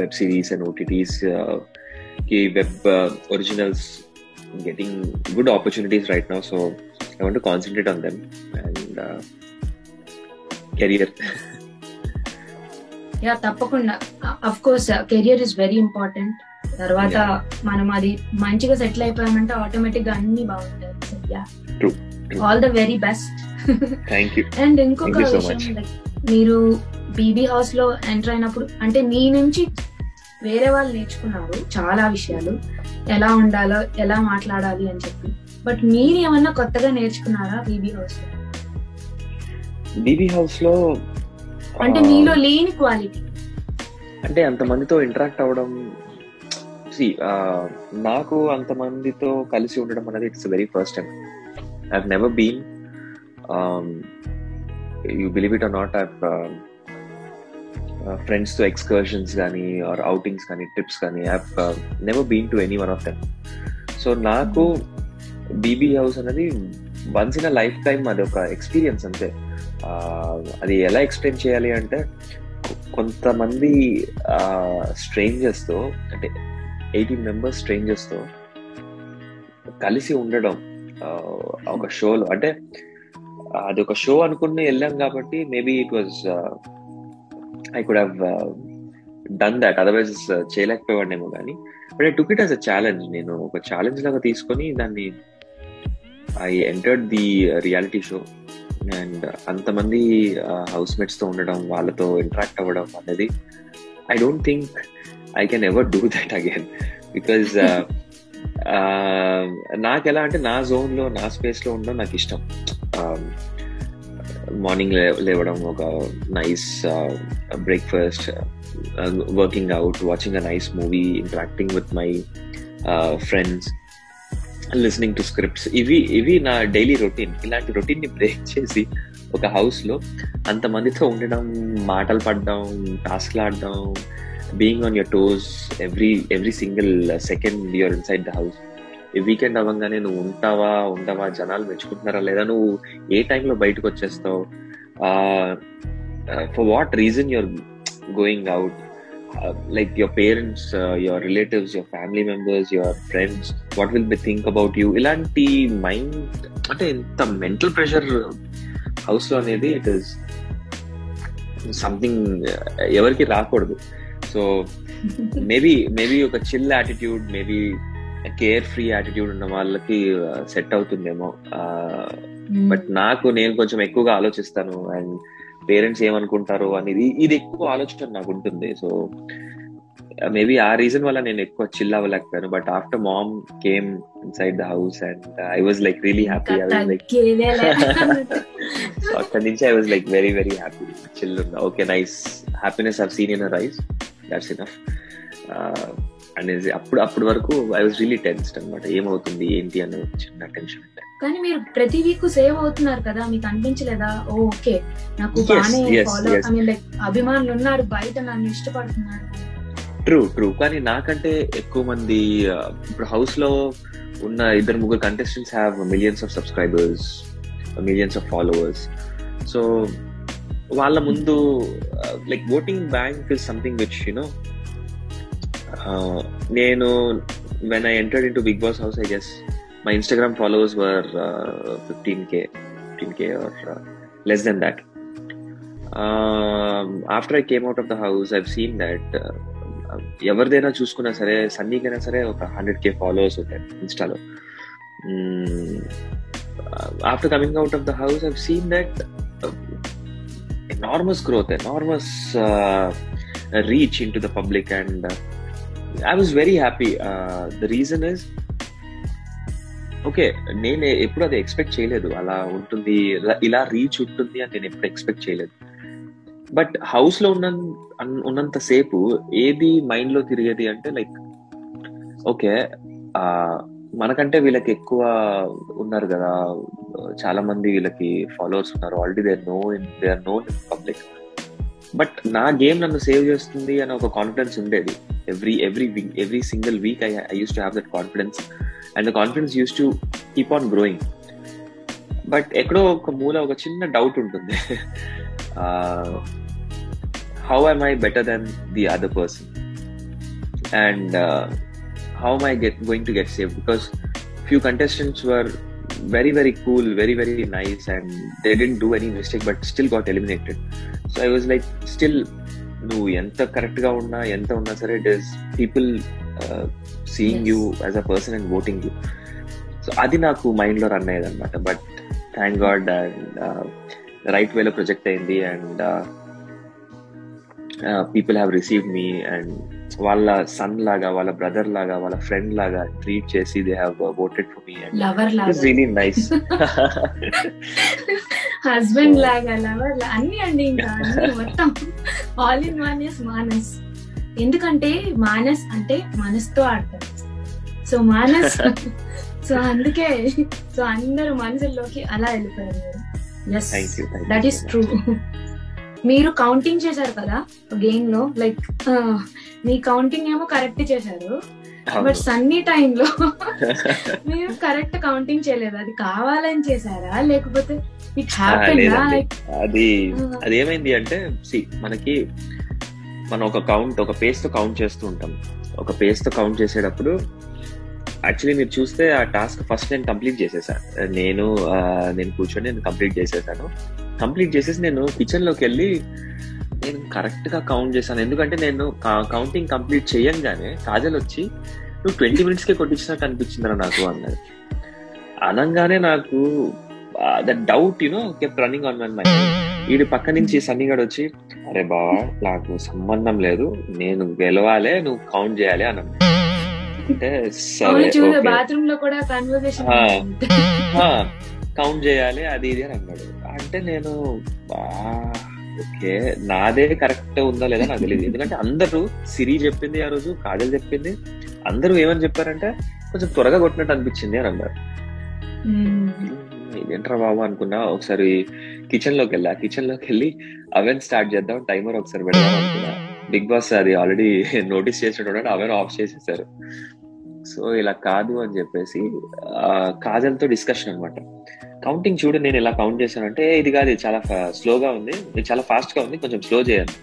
web series and ఓటీటీస్కి web originals getting good opportunities right now so I want concentrate on them and career yeah తప్పకుండా. Of course career is very important తర్వాత మనం అది మంచిగా సెటిల్ అయిపోయామంటే ఆటోమేటిక్గా అన్ని బాగుంటాయి. All the very best and ఇంకొక విషయం మీరు బీబీ హౌస్లో ఎంటర్ అయినప్పుడు అంటే మీ నుంచి వేరే వాళ్ళు నేర్చుకున్నారు చాలా విషయాలు. ఎలా ఉండాలో ఎలా మాట్లాడాలి అని చెప్పి. బట్ మీరు ఏమన్నా కొత్తగా నేర్చుకున్నారా బీబీ హౌస్లో? బీబీ హౌస్లో అంటే మీలో లేని క్వాలిటీ అంటే అంతమందితో ఇంటరాక్ట్ అవ్వడం సి uh, నాకు అంతమందితో కలిసి ఉండడం అనేది it's very first time I never been you believe it or not I ఫ్రెండ్స్తో ఎక్స్కర్షన్స్ కానీ ఆర్ అవుటింగ్స్ కానీ ట్రిప్స్ కానీ I never been to any one of them so నాకు బీబీ హౌస్ అనేది once in a life time అది ఒక ఎక్స్పీరియన్స్ అంతే. Uh, అది ఎలా ఎక్స్ప్లెయిన్ చేయాలి అంటే కొంతమంది uh, స్ట్రేంజర్స్తో అంటే ఎయిటీన్ మెంబర్స్ స్ట్రేంజర్స్తో కలిసి ఉండడం ఒక షోలో. అంటే అది ఒక షో అనుకుని వెళ్ళాం కాబట్టి maybe it was I could have done that. Otherwise చేయలేకపోయాడేమో కానీ but I took it as a challenge నేను ఒక ఛాలెంజ్ లాగా తీసుకొని దాన్ని I entered the reality show and అంతమంది హౌస్ మేట్స్తో ఉండడం వాళ్ళతో ఇంటరాక్ట్ అవ్వడం అనేది I don't think I can ever do that again because నాకు ఎలా అంటే నా జోన్లో నా స్పేస్లో ఉండడం నాకు ఇష్టం. Um, మార్నింగ్ లేవడం ఒక nice breakfast working out watching a nice movie interacting with my friends listening to scripts ఇవి ఇవి నా డైలీ రొటీన్ ఇలాంటి రొటీన్ని బ్రేక్ చేసి ఒక హౌస్లో అంతమందితో ఉండడం మాటలు పడడం టాస్క్లు ఆడడం being on your toes every every single second you're inside the house weekend అవ్వగానే నువ్వు ఉంటావా ఉండవా జనాలు మెచ్చుకుంటున్నారా లేదా నువ్వు ఏ టైంలో బయటకు వచ్చేస్తావు? For what reason your going out like your parents your relatives your family members your friends what will be think about you ఇలాంటి మైండ్ అంటే ఎంత మెంటల్ ప్రెషర్ హౌస్లో అనేది ఇట్ ఇస్ సంథింగ్ ఎవరికి రాకూడదు. సో మేబీ మేబీ ఒక chill attitude maybe carefree attitude ఉన్న వాళ్ళకి సెట్ అవుతుందేమో. బట్ నాకు నేను కొంచెం ఎక్కువగా ఆలోచిస్తాను. అండ్ పేరెంట్స్ ఏమనుకుంటారు అనేది ఇది ఎక్కువ ఆలోచన నాకు ఉంటుంది. సో మేబీ ఆ రీజన్ వల్ల నేను ఎక్కువ chill అవ్వలేకపోయాను. But after mom came inside the house and I was like really happy I was like అక్కడి నుంచి I was like very very happy chill okay nice happiness have seen in rise that's enough అనేది అప్పుడు అప్పటి వరకు ఐ వాజ్ రియలీ టెన్స్డ్ అనమాట ఏమవుతుంది ఏంటి అనే చిన్న టెన్షన్ ఉండే కానీ మీరు ప్రతి వీక్ సేవ్ అవుతున్నారు కదా మీకు అనిపించలేదా? ఓకే నాకు బాగానే అభిమానులు ఉన్నారు బయట నన్ను ఇష్టపడుతున్నారు. ట్రూ ట్రూ కానీ నాకంటే ఎక్కువ మంది ఆ, ఇప్పుడు హౌస్లో ఉన్న ఇద్దరు ముగ్గురు contestants have millions of subscribers millions of followers so వాళ్ళ ముందు like voting bank is something which you know నేను when I entered into Bigg Boss house I guess my Instagram followers were fifteen K fifteen K or less than that after I came out of the house I've seen that ఎవరిదైనా చూసుకున్నా సరే సన్నీకైనా సరే ఒక హండ్రెడ్ కే ఫాలోవర్స్ ఉంటాయి ఇన్స్టాలో after coming out of the house I've seen that enormous growth, enormous uh, reach into the public, and uh, I was very happy. Uh, the reason is, okay నేను ఎప్పుడు అది ఎక్స్పెక్ట్ చేయలేదు అలా ఉంటుంది ఇలా- ఇలా రీచ్ ఉంటుంది అని నేను ఎప్పుడు ఎక్స్పెక్ట్ చేయలేదు బట్ హౌస్లో ఉన్న ఉన్నంత సేపు ఏది మైండ్లో తిరిగేది అంటే లైక్ ఓకే uh, మనకంటే వీళ్ళకి ఎక్కువ ఉన్నారు కదా. చాలా మంది వీళ్ళకి ఫాలోవర్స్ ఉన్నారు. Already they know in they are known in public but నా గేమ్ నన్ను సేవ్ చేస్తుంది అనే ఒక కాన్ఫిడెన్స్ ఉండేది. Every every week every single week I I used to have that confidence and the confidence used to keep on growing but ఎక్కడో ఒక మూల ఒక చిన్న డౌట్ ఉంటుంది. How I'm I better than the other person and how am I get going to get saved? Because few contestants were very very cool, very very nice, and they didn't do any mistake, but still got eliminated. So I was like, still, నువ్వు ఎంత కరెక్ట్గా ఉన్నా ఎంత ఉన్నా సరే it is people seeing Yes. You as a person and voting you so అది నాకు మైండ్లో రన్ అయ్యేది అనమాట but thank god and right వేలో ప్రొజెక్ట్ అయింది and people have receive me and వాళ్ళ సన్ లాగా వాళ్ళ బ్రదర్ లాగా వాళ్ళ ఫ్రెండ్ లాగా ట్రీట్ చేసి they have voted for me and really nice husband లాగా లవర్ అన్ని అండి ఇంకా మొత్తం. All in one is Maanas. ఎందుకంటే మానస్ అంటే మనసుతో ఆడతారు. సో మానస్ సో అందుకే సో అందరు మనసుల్లోకి అలా వెళ్ళిపోయారు. ఎస్ దట్ ఈస్ ట్రూ మీరు కౌంటింగ్ చేశారు కదా గేమ్లో లైక్ మీ కౌంటింగ్ ఏమో కరెక్ట్ చేశారు. బట్ సన్నీ టైంలో మీరు కరెక్ట్ కౌంటింగ్ చేయలేదు. అది కావాలని చేశారా? లేకపోతే ఇట్ అది అది ఏమైంది అంటే సి మనకి మనం ఒక కౌంట్ ఒక పేస్తో కౌంట్ చేస్తూ ఉంటాం. ఒక పేస్తో కౌంట్ చేసేటప్పుడు యాక్చువల్లీ మీరు చూస్తే ఆ టాస్క్ ఫస్ట్ నేను కంప్లీట్ చేసేసాను నేను నేను కూర్చొని నేను కంప్లీట్ చేసేసాను. కంప్లీట్ చేసేసి నేను కిచెన్లోకి వెళ్ళి నేను కరెక్ట్గా కౌంట్ చేశాను. ఎందుకంటే నేను కౌంటింగ్ కంప్లీట్ చేయంగానే కాజల్ వచ్చి నువ్వు ట్వంటీ మినిట్స్ కే కొట్టించినట్టు అనిపించిందిరా నాకు అన్నది అనగానే నాకు that doubt you know kept running on my mind వీడి పక్క నుంచి సన్నిగాడు వచ్చి అరే బావా నాకు సంబంధం లేదు నేను గెలవాలే నువ్వు కౌంట్ చేయాలి అన్నాను అంటే సరే. కౌంట్ చేయాలి అది ఇది అని అన్నాడు. అంటే నేను ఓకే నాదే కరెక్ట్ ఉందా లేదా నాకు తెలియదు ఎందుకంటే అందరూ సిరి చెప్పింది ఆ రోజు కాజల్ చెప్పింది. అందరూ ఏమని చెప్పారంటే కొంచెం త్వరగా కొట్టినట్టు అనిపించింది అని అన్నారు. ఇదేంట్రా బాబు అనుకున్నా ఒకసారి కిచెన్లోకి వెళ్ళా. కిచెన్లోకి వెళ్ళి అవెన్ స్టార్ట్ చేద్దాం టైమర్ ఒకసారి పెడదాం అనుకున్నా. బిగ్ బాస్ అది ఆల్రెడీ నోటీస్ చేసినట్టు అవెన్ ఆఫ్ చేసేసారు. సో ఇలా కాదు అని చెప్పేసి ఆ, కాజల్తో డిస్కషన్ అన్నమాట. కౌంటింగ్ చూడు నేను ఇలా కౌంట్ చేశానంటే "ఏ, ఇది కాదు ఇది చాలా స్లోగా ఉంది ఇది చాలా ఫాస్ట్గా ఉంది కొంచెం స్లో చేయాలి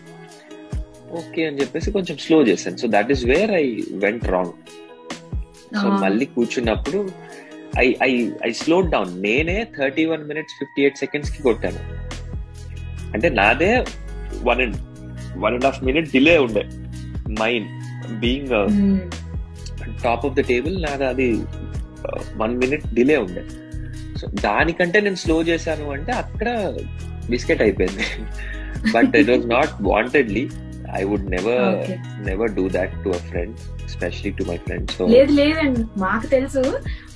ఓకే అని చెప్పేసి కొంచెం స్లో చేశాను. So that is where I went wrong so. మళ్ళీ కూర్చున్నప్పుడు I I I slow down నేనే thirty one minutes fifty eight సెకండ్స్కి కొట్టాను. అంటే నాదే one and one and half minute delay ఉండే. Mind being top of the table నాది అది వన్ మినిట్ డిలే ఉండే. సో దానికంటే నేను స్లో చేశాను అంటే అక్కడ బిస్కెట్ అయిపోయింది. But it was not wantedly I would never. Never do that to a friend especially to my friend so లేదు లేదండి. మాకు తెలుసు.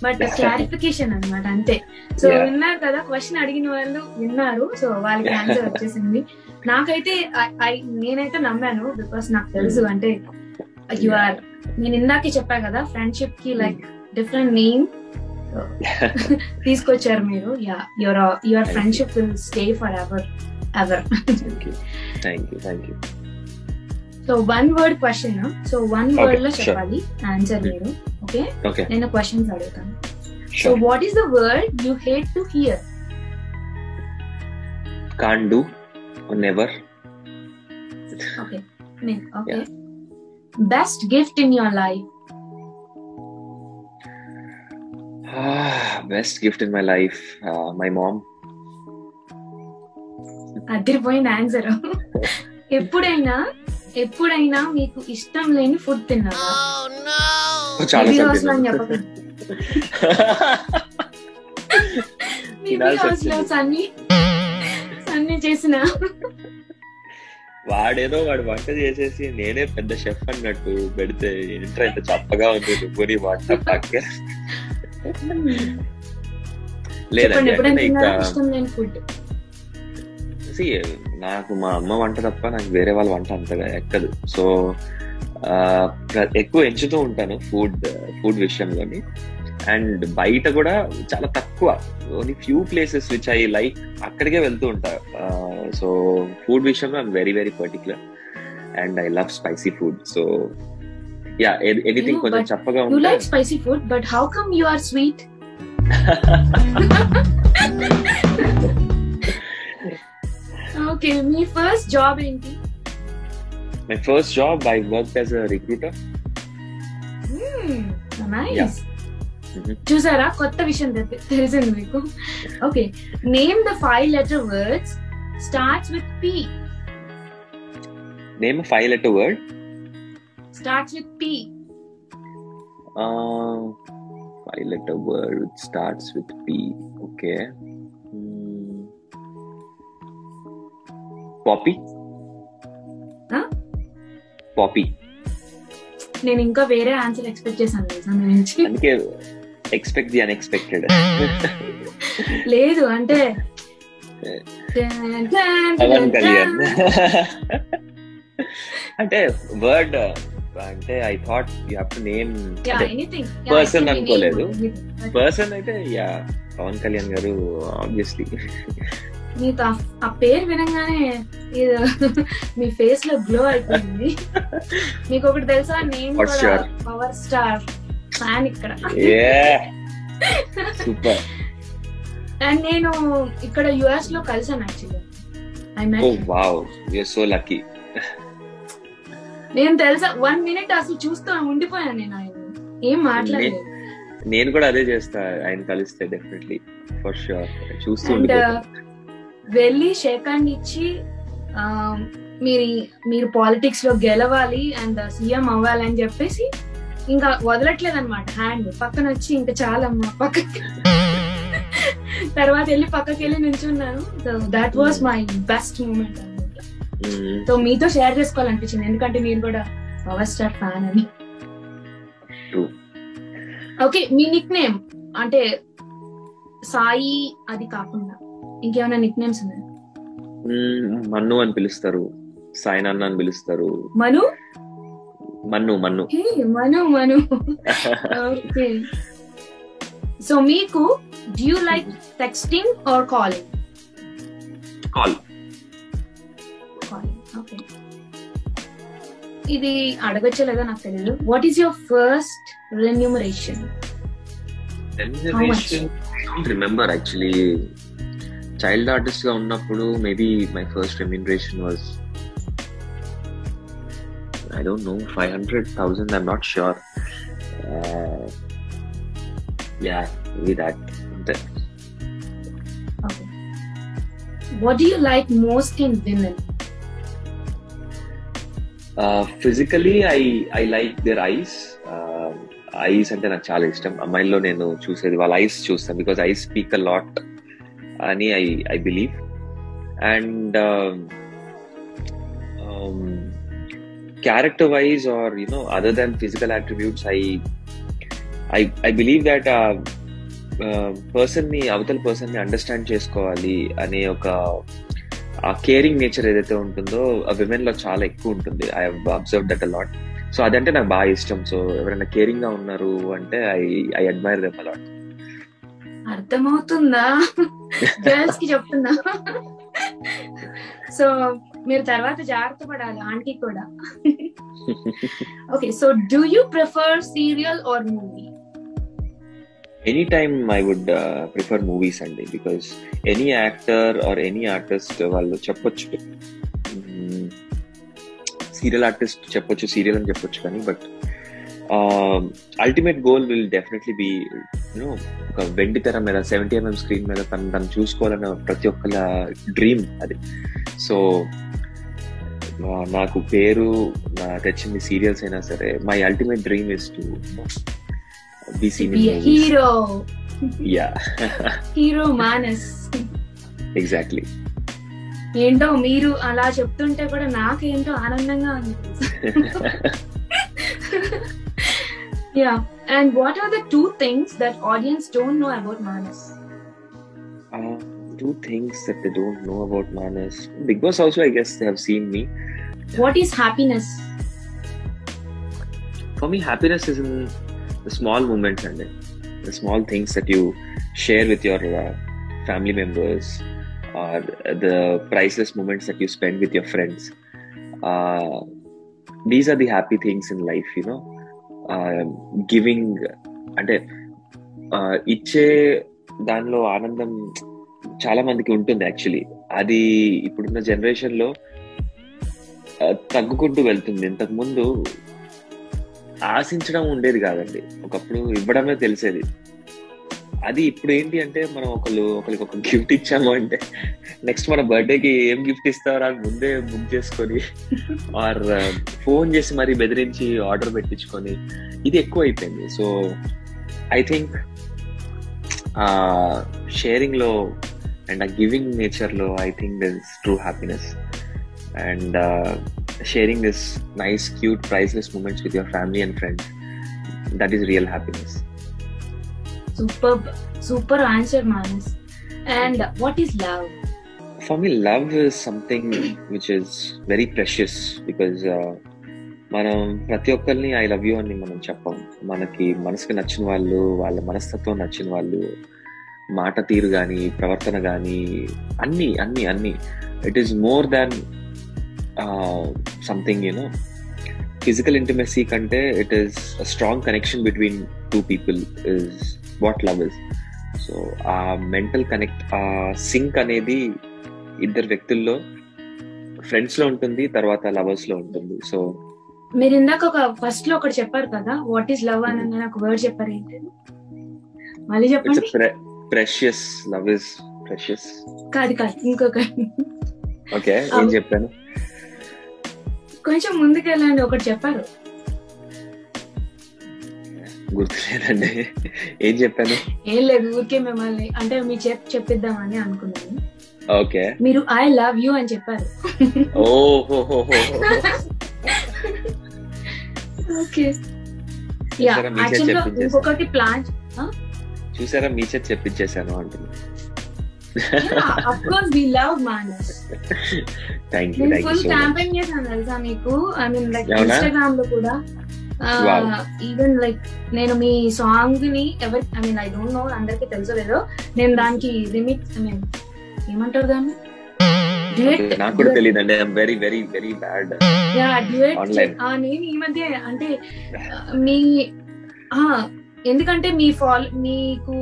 బట్ క్లారిఫికేషన్ అన్నమాట అంతే. సో. విన్నారు కదా క్వశ్చన్ అడిగిన వాళ్ళు విన్నారు. సో వాళ్ళకి ఆన్సర్ వచ్చేసింది. నాకైతే నేనైతే నమ్మాను బికాస్ నాకు తెలుసు. అంటే యు ఆర్ నేను ఇందాకే చెప్పా కదా ఫ్రెండ్షిప్కి like different name తీసుకొచ్చారు మీరు yeah your your friendship will stay forever ever thank you thank you thank you so one word question so one Okay, word లో sure. చెప్పాలి ఆన్సర్ మీరు ఓకే ఓకే నేను క్వశ్చన్స్ అడుగుతాను so sure what is the word you hate to hear can do never okay okay best gift in your life best gift in my life my mom అదిరిపోయిన answer ఎప్పుడైనా ఎప్పుడైనా మీకు ఇష్టం లేని ఫుడ్ తిన్నారా. అని తిన్నాను. సన్నీ చేసిన. వాడేదో వాడు వంట చేసేసి నేనే పెద్ద షెఫ్ అన్నట్టు పెడితే ఇంట్లో ఎంత చప్పగా ఉంది నువ్వుని వంట పక్కే చెప్పండి లేదండి నాకు మా అమ్మ వంట తప్ప నాకు వేరే వాళ్ళ వంట అంతగా ఎక్కదు. సో ఎక్కువ ఎంచుతూ ఉంటాను ఫుడ్ ఫుడ్ విషయంలోని. అండ్ బయట కూడా చాలా తక్కువ. Only few places which I like అక్కడికే వెళ్తూ ఉంటా. సో ఫుడ్ విషయంలో I'm very very particular and I love spicy food so yeah anything You, కొంచెం but చప్పగా యూ ఉంటే like spicy food but how come you are sweet okay me first job ఏంటి my first job I work as a recruiter nice Mhm. చూసారా? కొత్త విషయం తె- తెలిసింది మీకు. Okay name the five letter words starts with P name five letter word starts with P Uh, five letter word which starts with P. Okay. Hmm. Poppy. Huh? Poppy. నేను ఇంకా వేరే ఆన్సర్ ఎక్స్పెక్ట్ చేశాను తెలుసా మీ నుంచి అందుకే ఎక్స్పెక్ట్ ది అన్ఎక్స్పెక్టెడ్ లేదు అంటే అంటే వర్డ్ అంటే I thought you have to name Person అనుకోలేదు. పర్సన్ అయితే యా పవన్ కళ్యాణ్ గారు ఆబ్వియస్లీ మీకు ఆ- పేరు వినంగానే మీ ఫేస్లో గ్లో అయిపోయింది. మీకు ఒకటి తెలుసా నేను. పవర్ స్టార్ ఫ్యాన్ ఇక్కడ. సూపర్ అండ్ నేను ఇక్కడ యుఎస్లో కలిసాను actually I oh met wow you're so lucky నేను తెలుసా వన్ మినిట్ అసలు చూస్తూ ఉండిపోయాను నేను ఆయన. ఏం మాట్లాడలేదు. నేను కూడా అదే చేస్తా ఆయన కలిస్తే డెఫినెట్లీ ఫర్ షూర్ చూస్తూ ఉండిపోతాను వెళ్ళి షేక్ హ్యాండ్ ఇచ్చి మీరు మీరు పాలిటిక్స్లో గెలవాలి అండ్ సీఎం అవ్వాలి అని చెప్పేసి ఇంకా వదలట్లేదు అనమాట హ్యాండ్ పక్కన వచ్చి ఇంకా చాలమ్మా పక్కకి తర్వాత వెళ్ళి పక్కకి వెళ్ళి నిల్చున్నాను. That was my best moment so మీతో షేర్ చేసుకోవాలనిపించింది. ఎందుకంటే నేను కూడా పవర్ స్టార్ ఫ్యాన్ అని. ఓకే మీ నిక్ నేమ్ అంటే సాయి అది కాకుండా ఇంకేమైనా నిక్ నేమ్స్ ఉన్నాయి మన్ను అని పిలుస్తారు. సాయినాన్న అని పిలుస్తారు. మను? మన్ను మన్ను. మను మను. ఓకే సో మీకు do you like texting or calling call okay ఇది అడగచ్చో లేదో నాకు తెలియదు what is your first renumeration remuneration remember actually child ఆర్టిస్ట్గా ఉన్నప్పుడు maybe my first remuneration was I don't know five hundred thousand I'm not sure yeah ఇది దాట్ అంతే okay what do you like most in women physically I I like their eyes eyes అంటే నాకు చాలా ఇష్టం. అమ్మాయిల్లో నేను చూసేది వాళ్ళ ఐస్ చూస్తాను because eyes speak a lot అని I I believe and character wise or you know other than physical attributes I I I believe that పర్సన్ని అవతల పర్సన్ని అండర్స్టాండ్ చేసుకోవాలి అనే ఒక ఆ కేరింగ్ నేచర్ ఏదైతే ఉంటుందో ఆ విమెన్లో చాలా ఎక్కువ ఉంటుంది. I observe that a lot so అదంటే నాకు బాగా ఇష్టం. సో ఎవరైనా కేరింగ్గా ఉన్నారు అంటే I I admire them a lot అర్థమవుతుందా? గర్ల్స్కి చెప్తున్నా. సో మీరు తర్వాత జాగ్రత్త పడాలి ఆంటీ కూడా. Okay so do you prefer serial or movie any time I would prefer movies అండి because any actor or any artist వాళ్ళు చెప్పొచ్చు. సీరియల్ ఆర్టిస్ట్ చెప్పొచ్చు సీరియల్ అని చెప్పొచ్చు కానీ but ultimate goal will definitely be you know ఒక వెండి తెర మీద సెవెంటీ ఎంఎం స్క్రీన్ మీద తను తను చూసుకోవాలన్న ప్రతి ఒక్కల డ్రీమ్ అది. సో నాకు పేరు నా తెచ్చింది సీరియల్స్ అయినా సరే my ultimate dream is to Be seen hero yeah hero Manas exactly ఏంటో మీరు అలా చెప్తుంటే కూడా నాకేంటో ఆనందంగా ఉంది yeah and what are the two things that audience don't know about Manas Uh, two things that they don't know about Manas. Big Boss also, I guess, they have seen me. What is happiness For me, happiness is in the small moments and the small things that you share with your uh, family members or the priceless moments that you spend with your friends. Uh, these are the happy things in life, you know. Uh, giving అంటే uh, ఇచ్చే దానిలో ఆనందం చాలా మందికి ఉంటుంది యాక్చువల్లీ అది ఇప్పుడున్న జనరేషన్లో ఆ, తగ్గుకుంటూ వెళ్తుంది ఇంతకు ముందు ఆశించడం ఉండేది కాదండి. ఒకప్పుడు ఇవ్వడమే తెలిసేది. అది ఇప్పుడు ఏంటి అంటే మనం ఒకళ్ళు ఒకరికి ఒక గిఫ్ట్ ఇచ్చాము అంటే నెక్స్ట్ మన బర్త్డేకి ఏం గిఫ్ట్ ఇస్తారో అని ముందే బుక్ చేసుకొని ఆర్ ఫోన్ uh, చేసి మరి బెదిరించి ఆర్డర్ పెట్టించుకొని ఇది ఎక్కువ అయిపోయింది so I think sharing uh, లో అండ్ ఆ గివింగ్ నేచర్లో I think this true happiness and sharing this nice cute priceless moments with your family and friends that is real happiness super super answer Manas and what is love for me love is something which is very precious because uh, మనం ప్రతి ఒక్కరిని ఐ లవ్ యూ అని మనం చెప్పం. మనకి మనసుకి నచ్చిన వాళ్ళు వాళ్ళ మనస్తత్వం నచ్చిన వాళ్ళు మాట తీరు కానీ ప్రవర్తన కానీ అన్ని అన్ని అన్ని. It is more than something you know physical intimacy కంటే it is strong connection between two people is what love is so uh mental connect uh sync అనేది ఇద్దరు వ్యక్తుల్లో ఫ్రెండ్స్లో ఉంటుంది తర్వాత లవర్స్లో ఉంటుంది. సో మీరు ఇందాక ఒక ఫస్ట్లో ఒకటి చెప్పారు కదా వాట్ ఈస్ లవ్ అని ఒక వర్డ్ చెప్పారు ఏంటి? మళ్ళీ చెప్పండి. ప్రెషియస్ లవ్ ఇస్ ప్రెషియస్ కాదు కాదు ఇంకొక ఓకే ఏం చెప్పాను? కొంచెం ముందుకెళ్ళండి ఒకటి చెప్పారు. గుర్తులేదండి. ఏం చెప్పాను? ఏం లేదు ఊరికే మిమ్మల్ని అంటే మీ చెప్ చెప్పిద్దామని అనుకున్నాను. ఓకే. మీరు ఐ లవ్ యూ అని చెప్పారు. ఓహో ఓకే. యా యాక్చువల్గా ఇంకొకటి ప్లాన్ చూసారా మీ చేతి చెప్పించేసాను అంటున్నా of course we love Manas thank you నేను ఫుల్ క్యాంపెయిన్ చేశాను తెలుసా మీకు? I mean like? ఇన్స్టాగ్రామ్లో కూడా. ఈవెన్ లైక్ నేను మీ సాంగ్ని ఎవరి I mean I don't know అందరికి తెలుసో లేదో నేను దానికి లిమిట్ ఐ మీన్ ఏమంటారు దాన్ని? నాకు కూడా తెలియదు అండి very very very bad yeah duet. నేను ఈ మధ్య అంటే మీ ఆ ఎందుకంటే మీ ఫాలో మీకు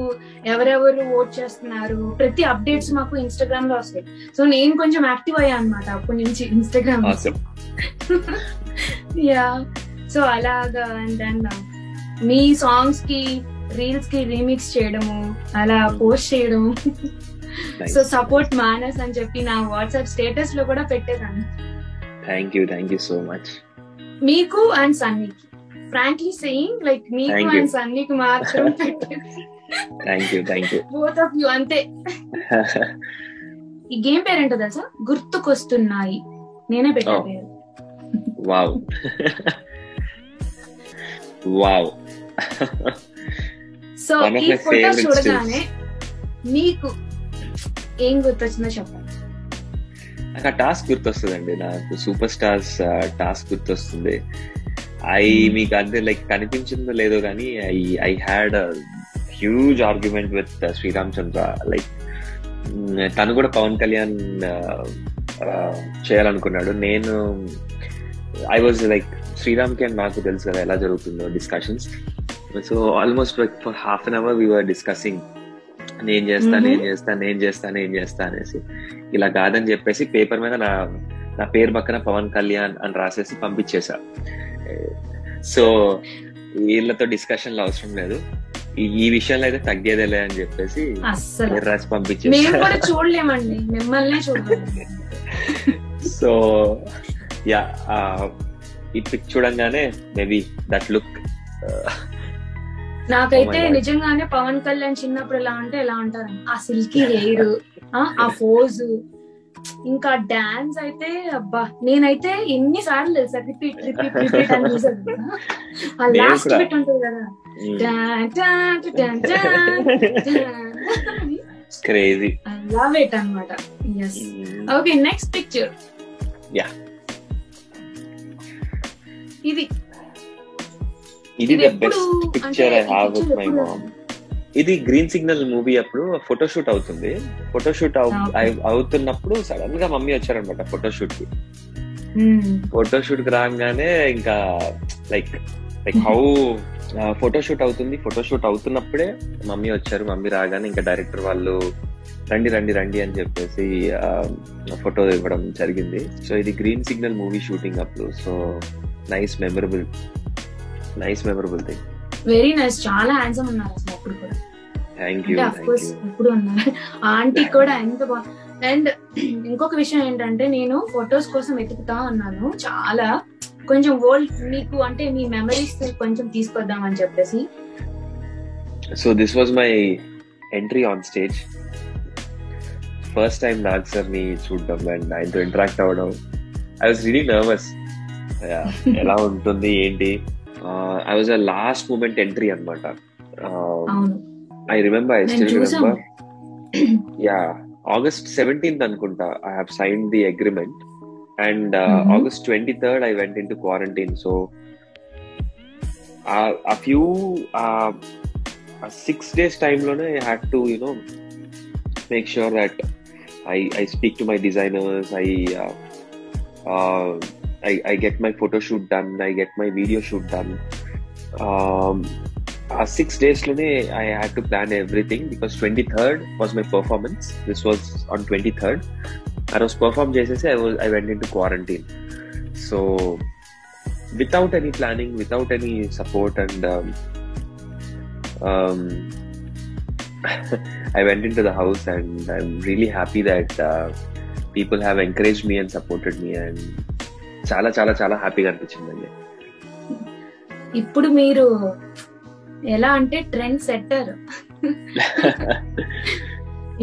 ఎవరెవరు ఓట్ చేస్తున్నారు? ప్రతి అప్డేట్స్ మాకు ఇన్స్టాగ్రామ్లో వస్తాయి. సో నేను కొంచెం యాక్టివ్ అయ్యా అనమాట అప్పటి నుంచి ఇన్స్టాగ్రామ్. యా సో అలాగా అండ్ దెన్ మీ సాంగ్స్కి రీల్స్కి రీమిక్స్ చేయడము అలా పోస్ట్ చేయడము. Nice. సో సపోర్ట్ మానస్ అని చెప్పి నా వాట్సాప్ స్టేటస్లో కూడా పెట్టేదాన్ని thank you thank you so much మీకు అండ్ సన్నీకి ఫ్రాంక్లీ సెయింగ్ లైక్ మీకు. అండ్ సన్నీకి మాత్రం thank you thank you both of you అంతే. ఈ గేమ్ పేరేంటో తెలుసా? గుర్తుకొస్తున్నాయి. నేనే పెట్టా Oh. పేరు. వావ్ వావ్ సో ఈ ఫోటో చూడగానే మీకు ఏం గుర్తొచ్చిందో చెప్పండి నాకు ఆ టాస్క్ గుర్తొస్తుందండి. నాకు సూపర్ స్టార్స్ టాస్క్ గుర్తొస్తుంది. ఐ మీకు అంటే లైక్ కనిపించిందో లేదో కానీ I I had huge argument with Sriram Chandra like తను కూడా పవన్ కళ్యాణ్ uh, uh, చేయాలనుకున్నాడు. నేను ఐ వాజ్ లైక్ శ్రీరామ్కి నాకు తెలుసు కదా ఎలా జరుగుతుందో discussions so almost like for half an hour we are discussing నేను చేస్తా Mhm. నేను చేస్తా నేను చేస్తా నేను చేస్తా అనేసి. ఇలా కాదని చెప్పేసి పేపర్ మీద నా నా పేరు పక్కన పవన్ కళ్యాణ్ అని రాసేసి పంపించేశా. సో వీళ్ళతో డిస్కషన్లు అవసరం లేదు. ఈ విషయంలో అయితే తగ్గేదేలే అని చెప్పేసి రాసి కూడా చూడలేమండి. మిమ్మల్నే సో యా ఈ పిక్ చూడంగానే మేబీ దట్ లుక్ నాకైతే Oh. నిజంగానే పవన్ కళ్యాణ్ చిన్నప్పుడు ఎలా అంటే ఎలా ఉంటారు. ఆ సిల్కీ హెయిర్ ఆ ఫోజు ఇంకా డాన్స్ అయితే అబ్బా నేనైతే ఎన్ని సార్లు తెలుసా రిపీట్ రిపీట్ రిపీట్ అని చూసాను. ఆ లాస్ట్. బిట్ ఉంటుంది కదా. క్రేజీ love it అన్నమాట. Yes okay next picture Yeah. ఇది. ఇది ద ఎప్పుడు? Best picture I have with my mom ఇది గ్రీన్ సిగ్నల్ మూవీ అప్పుడు ఫోటోషూట్ అవుతుంది. ఫోటోషూట్. అవుతున్నప్పుడు సడన్గా మమ్మీ వచ్చారనమాట ఫోటోషూట్కి. ఫోటోషూట్కి రాగానే ఇంకా లైక్ లైక్ హౌ ఫోటోషూట్ అవుతుంది. ఫోటోషూట్ అవుతున్నప్పుడే మమ్మీ వచ్చారు. మమ్మీ రాగానే ఇంకా డైరెక్టర్ వాళ్ళు రండి రండి రండి అని చెప్పేసి ఫోటో ఇవ్వడం జరిగింది. సో ఇది గ్రీన్ సిగ్నల్ మూవీ షూటింగ్ అప్పుడు. So nice memorable nice memorable thing very nice చాలా హ్యాండ్సమ్ ఉన్నారు అసలు అప్పుడు కూడా. కోర్స్ యూ ఎప్పుడు ఉన్నారు. ఆంటీ కూడా ఎంత బాగా అండ్ ఇంకొక విషయం ఏంటంటే నేను ఫొటోస్ కోసం వెతుకుతా ఉన్నాను. చాలా కొంచెం ఓల్డ్ మీకు అంటే మీ మెమరీస్ కొంచెం తీసుకొద్దాం అని చెప్పేసి. So this was my entry on stage first time Nag సార్ని చూడడం అండ్ ఆయనతో ఇంటరాక్ట్ అవ్వడం. ఐ వాజ్ రియలీ నర్వస్ ఎలా ఉంటుంది ఏంటి? I was a last moment entry అనమాట అవును. ఐ రిమెంబర్ ఐ నేను స్టిల్ చూసాను. రిమెంబర్ యా ఆగస్ట్ సెవెంటీన్త్ అనుకుంటా I have sign the agreement and Mhm. August twenty third I went in to quarantine so uh few six days టైంలోనే I had to you know make sure that I I speak to my designers I I, I get my photo shoot done, I get my video shoot done. Um, uh, six days lone, I had to plan everything because 23rd was my performance. This was on 23rd. I was performed JSS, I, was, I went into quarantine. So, without any planning, without any support, and um, um, I went into the house, and I'm really happy that uh, people have encouraged me and supported me, and చాలా చాలా చాలా హ్యాపీగా అనిపించిందండి. ఇప్పుడు మీరు ఎలా అంటే ట్రెండ్ సెట్టర్.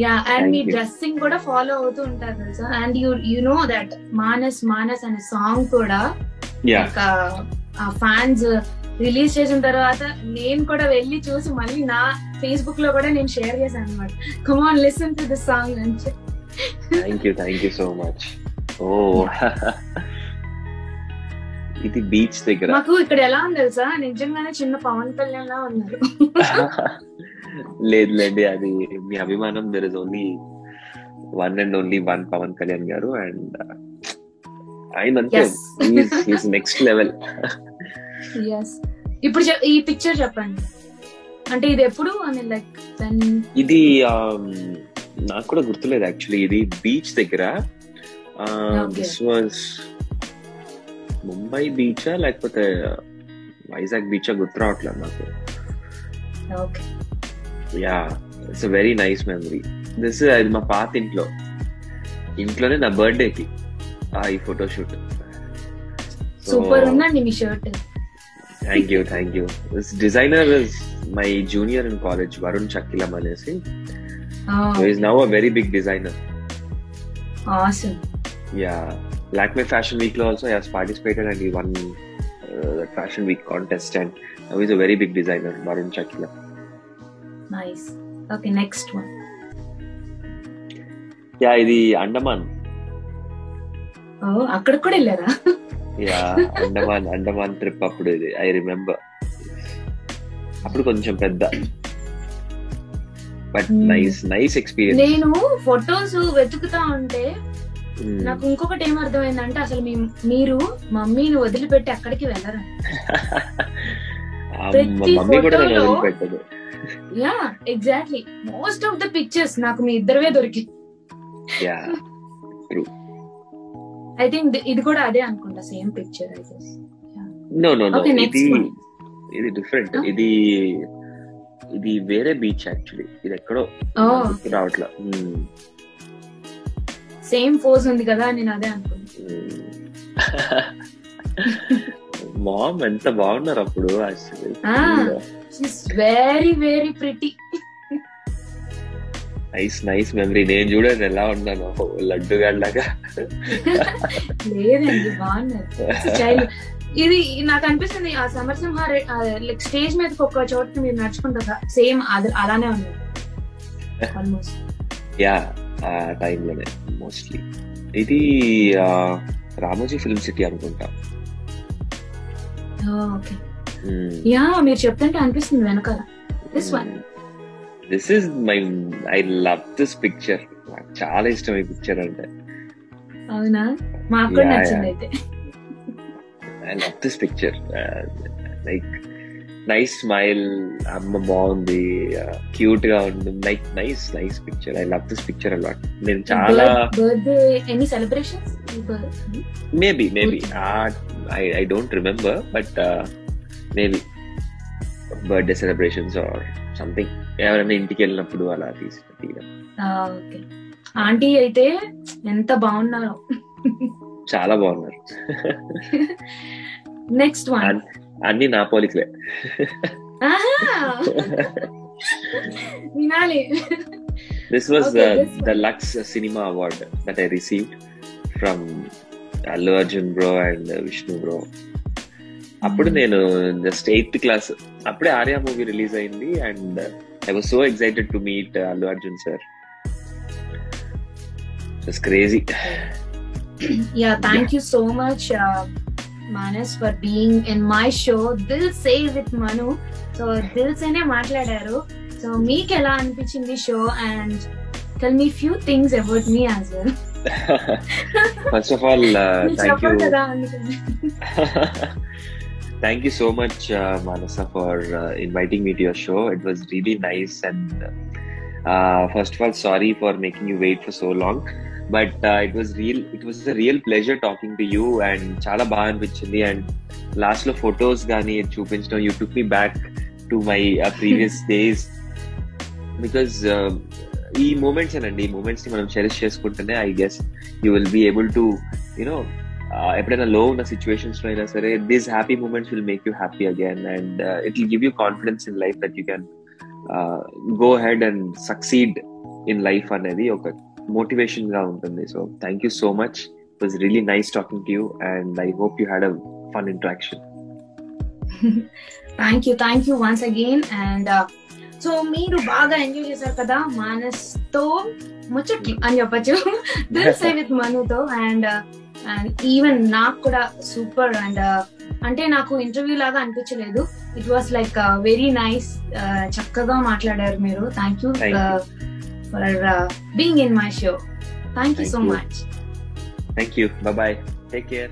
యా అండ్ మీ. డ్రెస్సింగ్ కూడా ఫాలో అవుతూ ఉంటారు తెలుసా? And you you know that Manas Manas అనే సాంగ్ కూడా ఫ్యాన్స్ రిలీజ్ చేసిన తర్వాత నేను కూడా వెళ్ళి చూసి మళ్ళీ నా ఫేస్బుక్లో కూడా నేను షేర్ చేశాను అనమాట come on listen to the song అని thank you thank you so much oh ఇది బీచ్ దగ్గర. మాకు ఇక్కడ ఎలా ఉంది తెలుసా? నిజంగానే చిన్న పవన్ కళ్యాణ్ లా ఉన్నారు. లేదు లేండి అది మీ అభిమానం. There is only one and only one Pavan Kalyan గారు అండ్ ఆయన అంతే. నెక్స్ట్ లెవెల్ ఇప్పుడు ఈ పిక్చర్ చెప్పండి. అంటే ఇది ఎప్పుడు? అని లైక్ ఇది um, నాకు కూడా గుర్తులేదు యాక్చువల్లీ ఇది బీచ్ దగ్గర. దిస్ వాజ్ ముంబై బీచా లేకపోతే వైజాగ్ బీచా గుర్తు రావట్లేదు నాకు okay yeah it's very nice memory this అది మా పాత ఇంట్లో ఇంట్లోనే నా బర్త్డేకి ఈ ఫోటో షూట్ సూపర్ ఉందండి మీ shirt thank you thank you this designer is my junior in college Varun Chakkilam అనేసి is now a very big designer awesome yeah Lakme Fashion Week also has participated and he won uh, the Fashion Week contest and now he's a very big designer, Varun Chakila. Nice okay next one Yeah, ఇది అండమాన్ ఓ అక్కడ కూడా వెళ్ళారా యా అండమాన్ అండమాన్ ట్రిప్ అప్పుడు ఇది ఐ రిమెంబర్ అప్పుడు కొంచెం పెద్ద but Hmm. Nice nice experience నేను ఫొటోస్ వెతుకుతా ఉంటే నాకు ఇంకొకటి ఏం అర్థమైందంటే అసలు మీ మీరు మమ్మీని వదిలిపెట్టి అక్కడికి వెళ్ళరు. ప్రతి yeah exactly. Most of the pictures నాకు మీ ఇద్దరువే దొరికి ఐ థింక్ ఇది కూడా అదే అనుకుంటా same picture I guess no no no ఇది ఇది డిఫరెంట్ Huh? ఇది ఇది వేరే బీచ్ యాక్చువల్లీ ఇది ఎక్కడో Oh, రావట్లా. సేమ్ పోజ్ ఉంది కదా నేను అదే అనుకున్నా. మామ్ ఎంత బాగున్నారు అప్పుడు. Very very pretty nice nice memory నేను చూడండి ఎలా ఉన్నాను లడ్డు లాగా లేదండి బాగున్నారు. ఇది నాకు అనిపిస్తుంది ఆ సమరసింహ లైక్ స్టేజ్ మీదకి ఒక చోట మీరు నడుచుకుంటారా సేమ్ అలానే ఉంది. ఆల్మోస్ట్ యా ఆ టైంలోనే మోస్ట్లీ ఇది రామోజీ ఫిల్మ్ సిటీ అనుకుంటా. యా మీరు చెప్తుంటే అనిపిస్తుంది వెనకాల. This one this is my I love this picture నాకు చాలా ఇష్టం ఈ పిక్చర్ అంటే. అవునా? మాకు నచ్చింది. అయితే. I love this picture like nice smile అమ్మ బాగుంది క్యూట్గా ఉంది. Like nice nice picture I love this picture a lot నేను చాలా birthday any celebrations maybe maybe I I don't remember but maybe birthday celebrations or something ఎవరైనా ఇంటికి వెళ్ళినప్పుడు అలా తీసి తీయడం ఆంటీ అయితే ఎంత బాగున్నారో. చాలా బాగున్నారు. నెక్స్ట్ వన్ అన్ని నా పోలికలే. వినాలి. This was the. Lux cinema award that I received from Allu Arjun bro and Vishnu bro అప్పుడు నేను జస్ట్ ఎయిత్ క్లాస్ అప్పుడే ఆర్యా మూవీ రిలీజ్ అయింది and I was so excited to meet Allu Arjun sir just crazy yeah thank you so much Manas for being in my show Dil Se with Manu so Dil సేనే మాట్లాడారు సో మీకు ఎలా అనిపించింది show and tell me few things about me as well first of all thank you చెప్పాలి కదా అందుకని Thank you so much, uh, Manasa, for uh, inviting me to your show. It was really nice. And uh, first of all, sorry for uh, it was real. It was a real pleasure talking to you. And chala baga అనిపించింది And last లో photos గానీ చూపించడం me back to my uh, previous days because uh, ఈ మూమెంట్స్ అండి ఈ మూమెంట్స్ని మనం చెరిష్ చేసుకుంటేనే I guess you will be able to you know ఎప్పుడైనా లో ఉన్న సిచ్యువేషన్స్లో అయినా సరే these happy moments will make you happy again and it will give you confidence in life that you can go head and succeed in life అనేది ఒక మోటివేషన్గా ఉంటుంది. So thank you so much was really nice talking to you and I hope you had a fun interaction thank you thank you once again and so మీరు బాగా ఎంజాయ్ చేశారు కదా మానస్తో ముచ్చట్లు అని చెప్పచ్చు. దిల్ సే విత్ మనుతో. అండ్ ఈవెన్ నాకు కూడా సూపర్ అండ్ అంటే నాకు ఇంటర్వ్యూ లాగా అనిపించలేదు. It was like very nice చక్కగా మాట్లాడారు మీరు. Thank you for uh, being in my show. Thank you Thank so you. much. Thank you. Bye bye. Take care.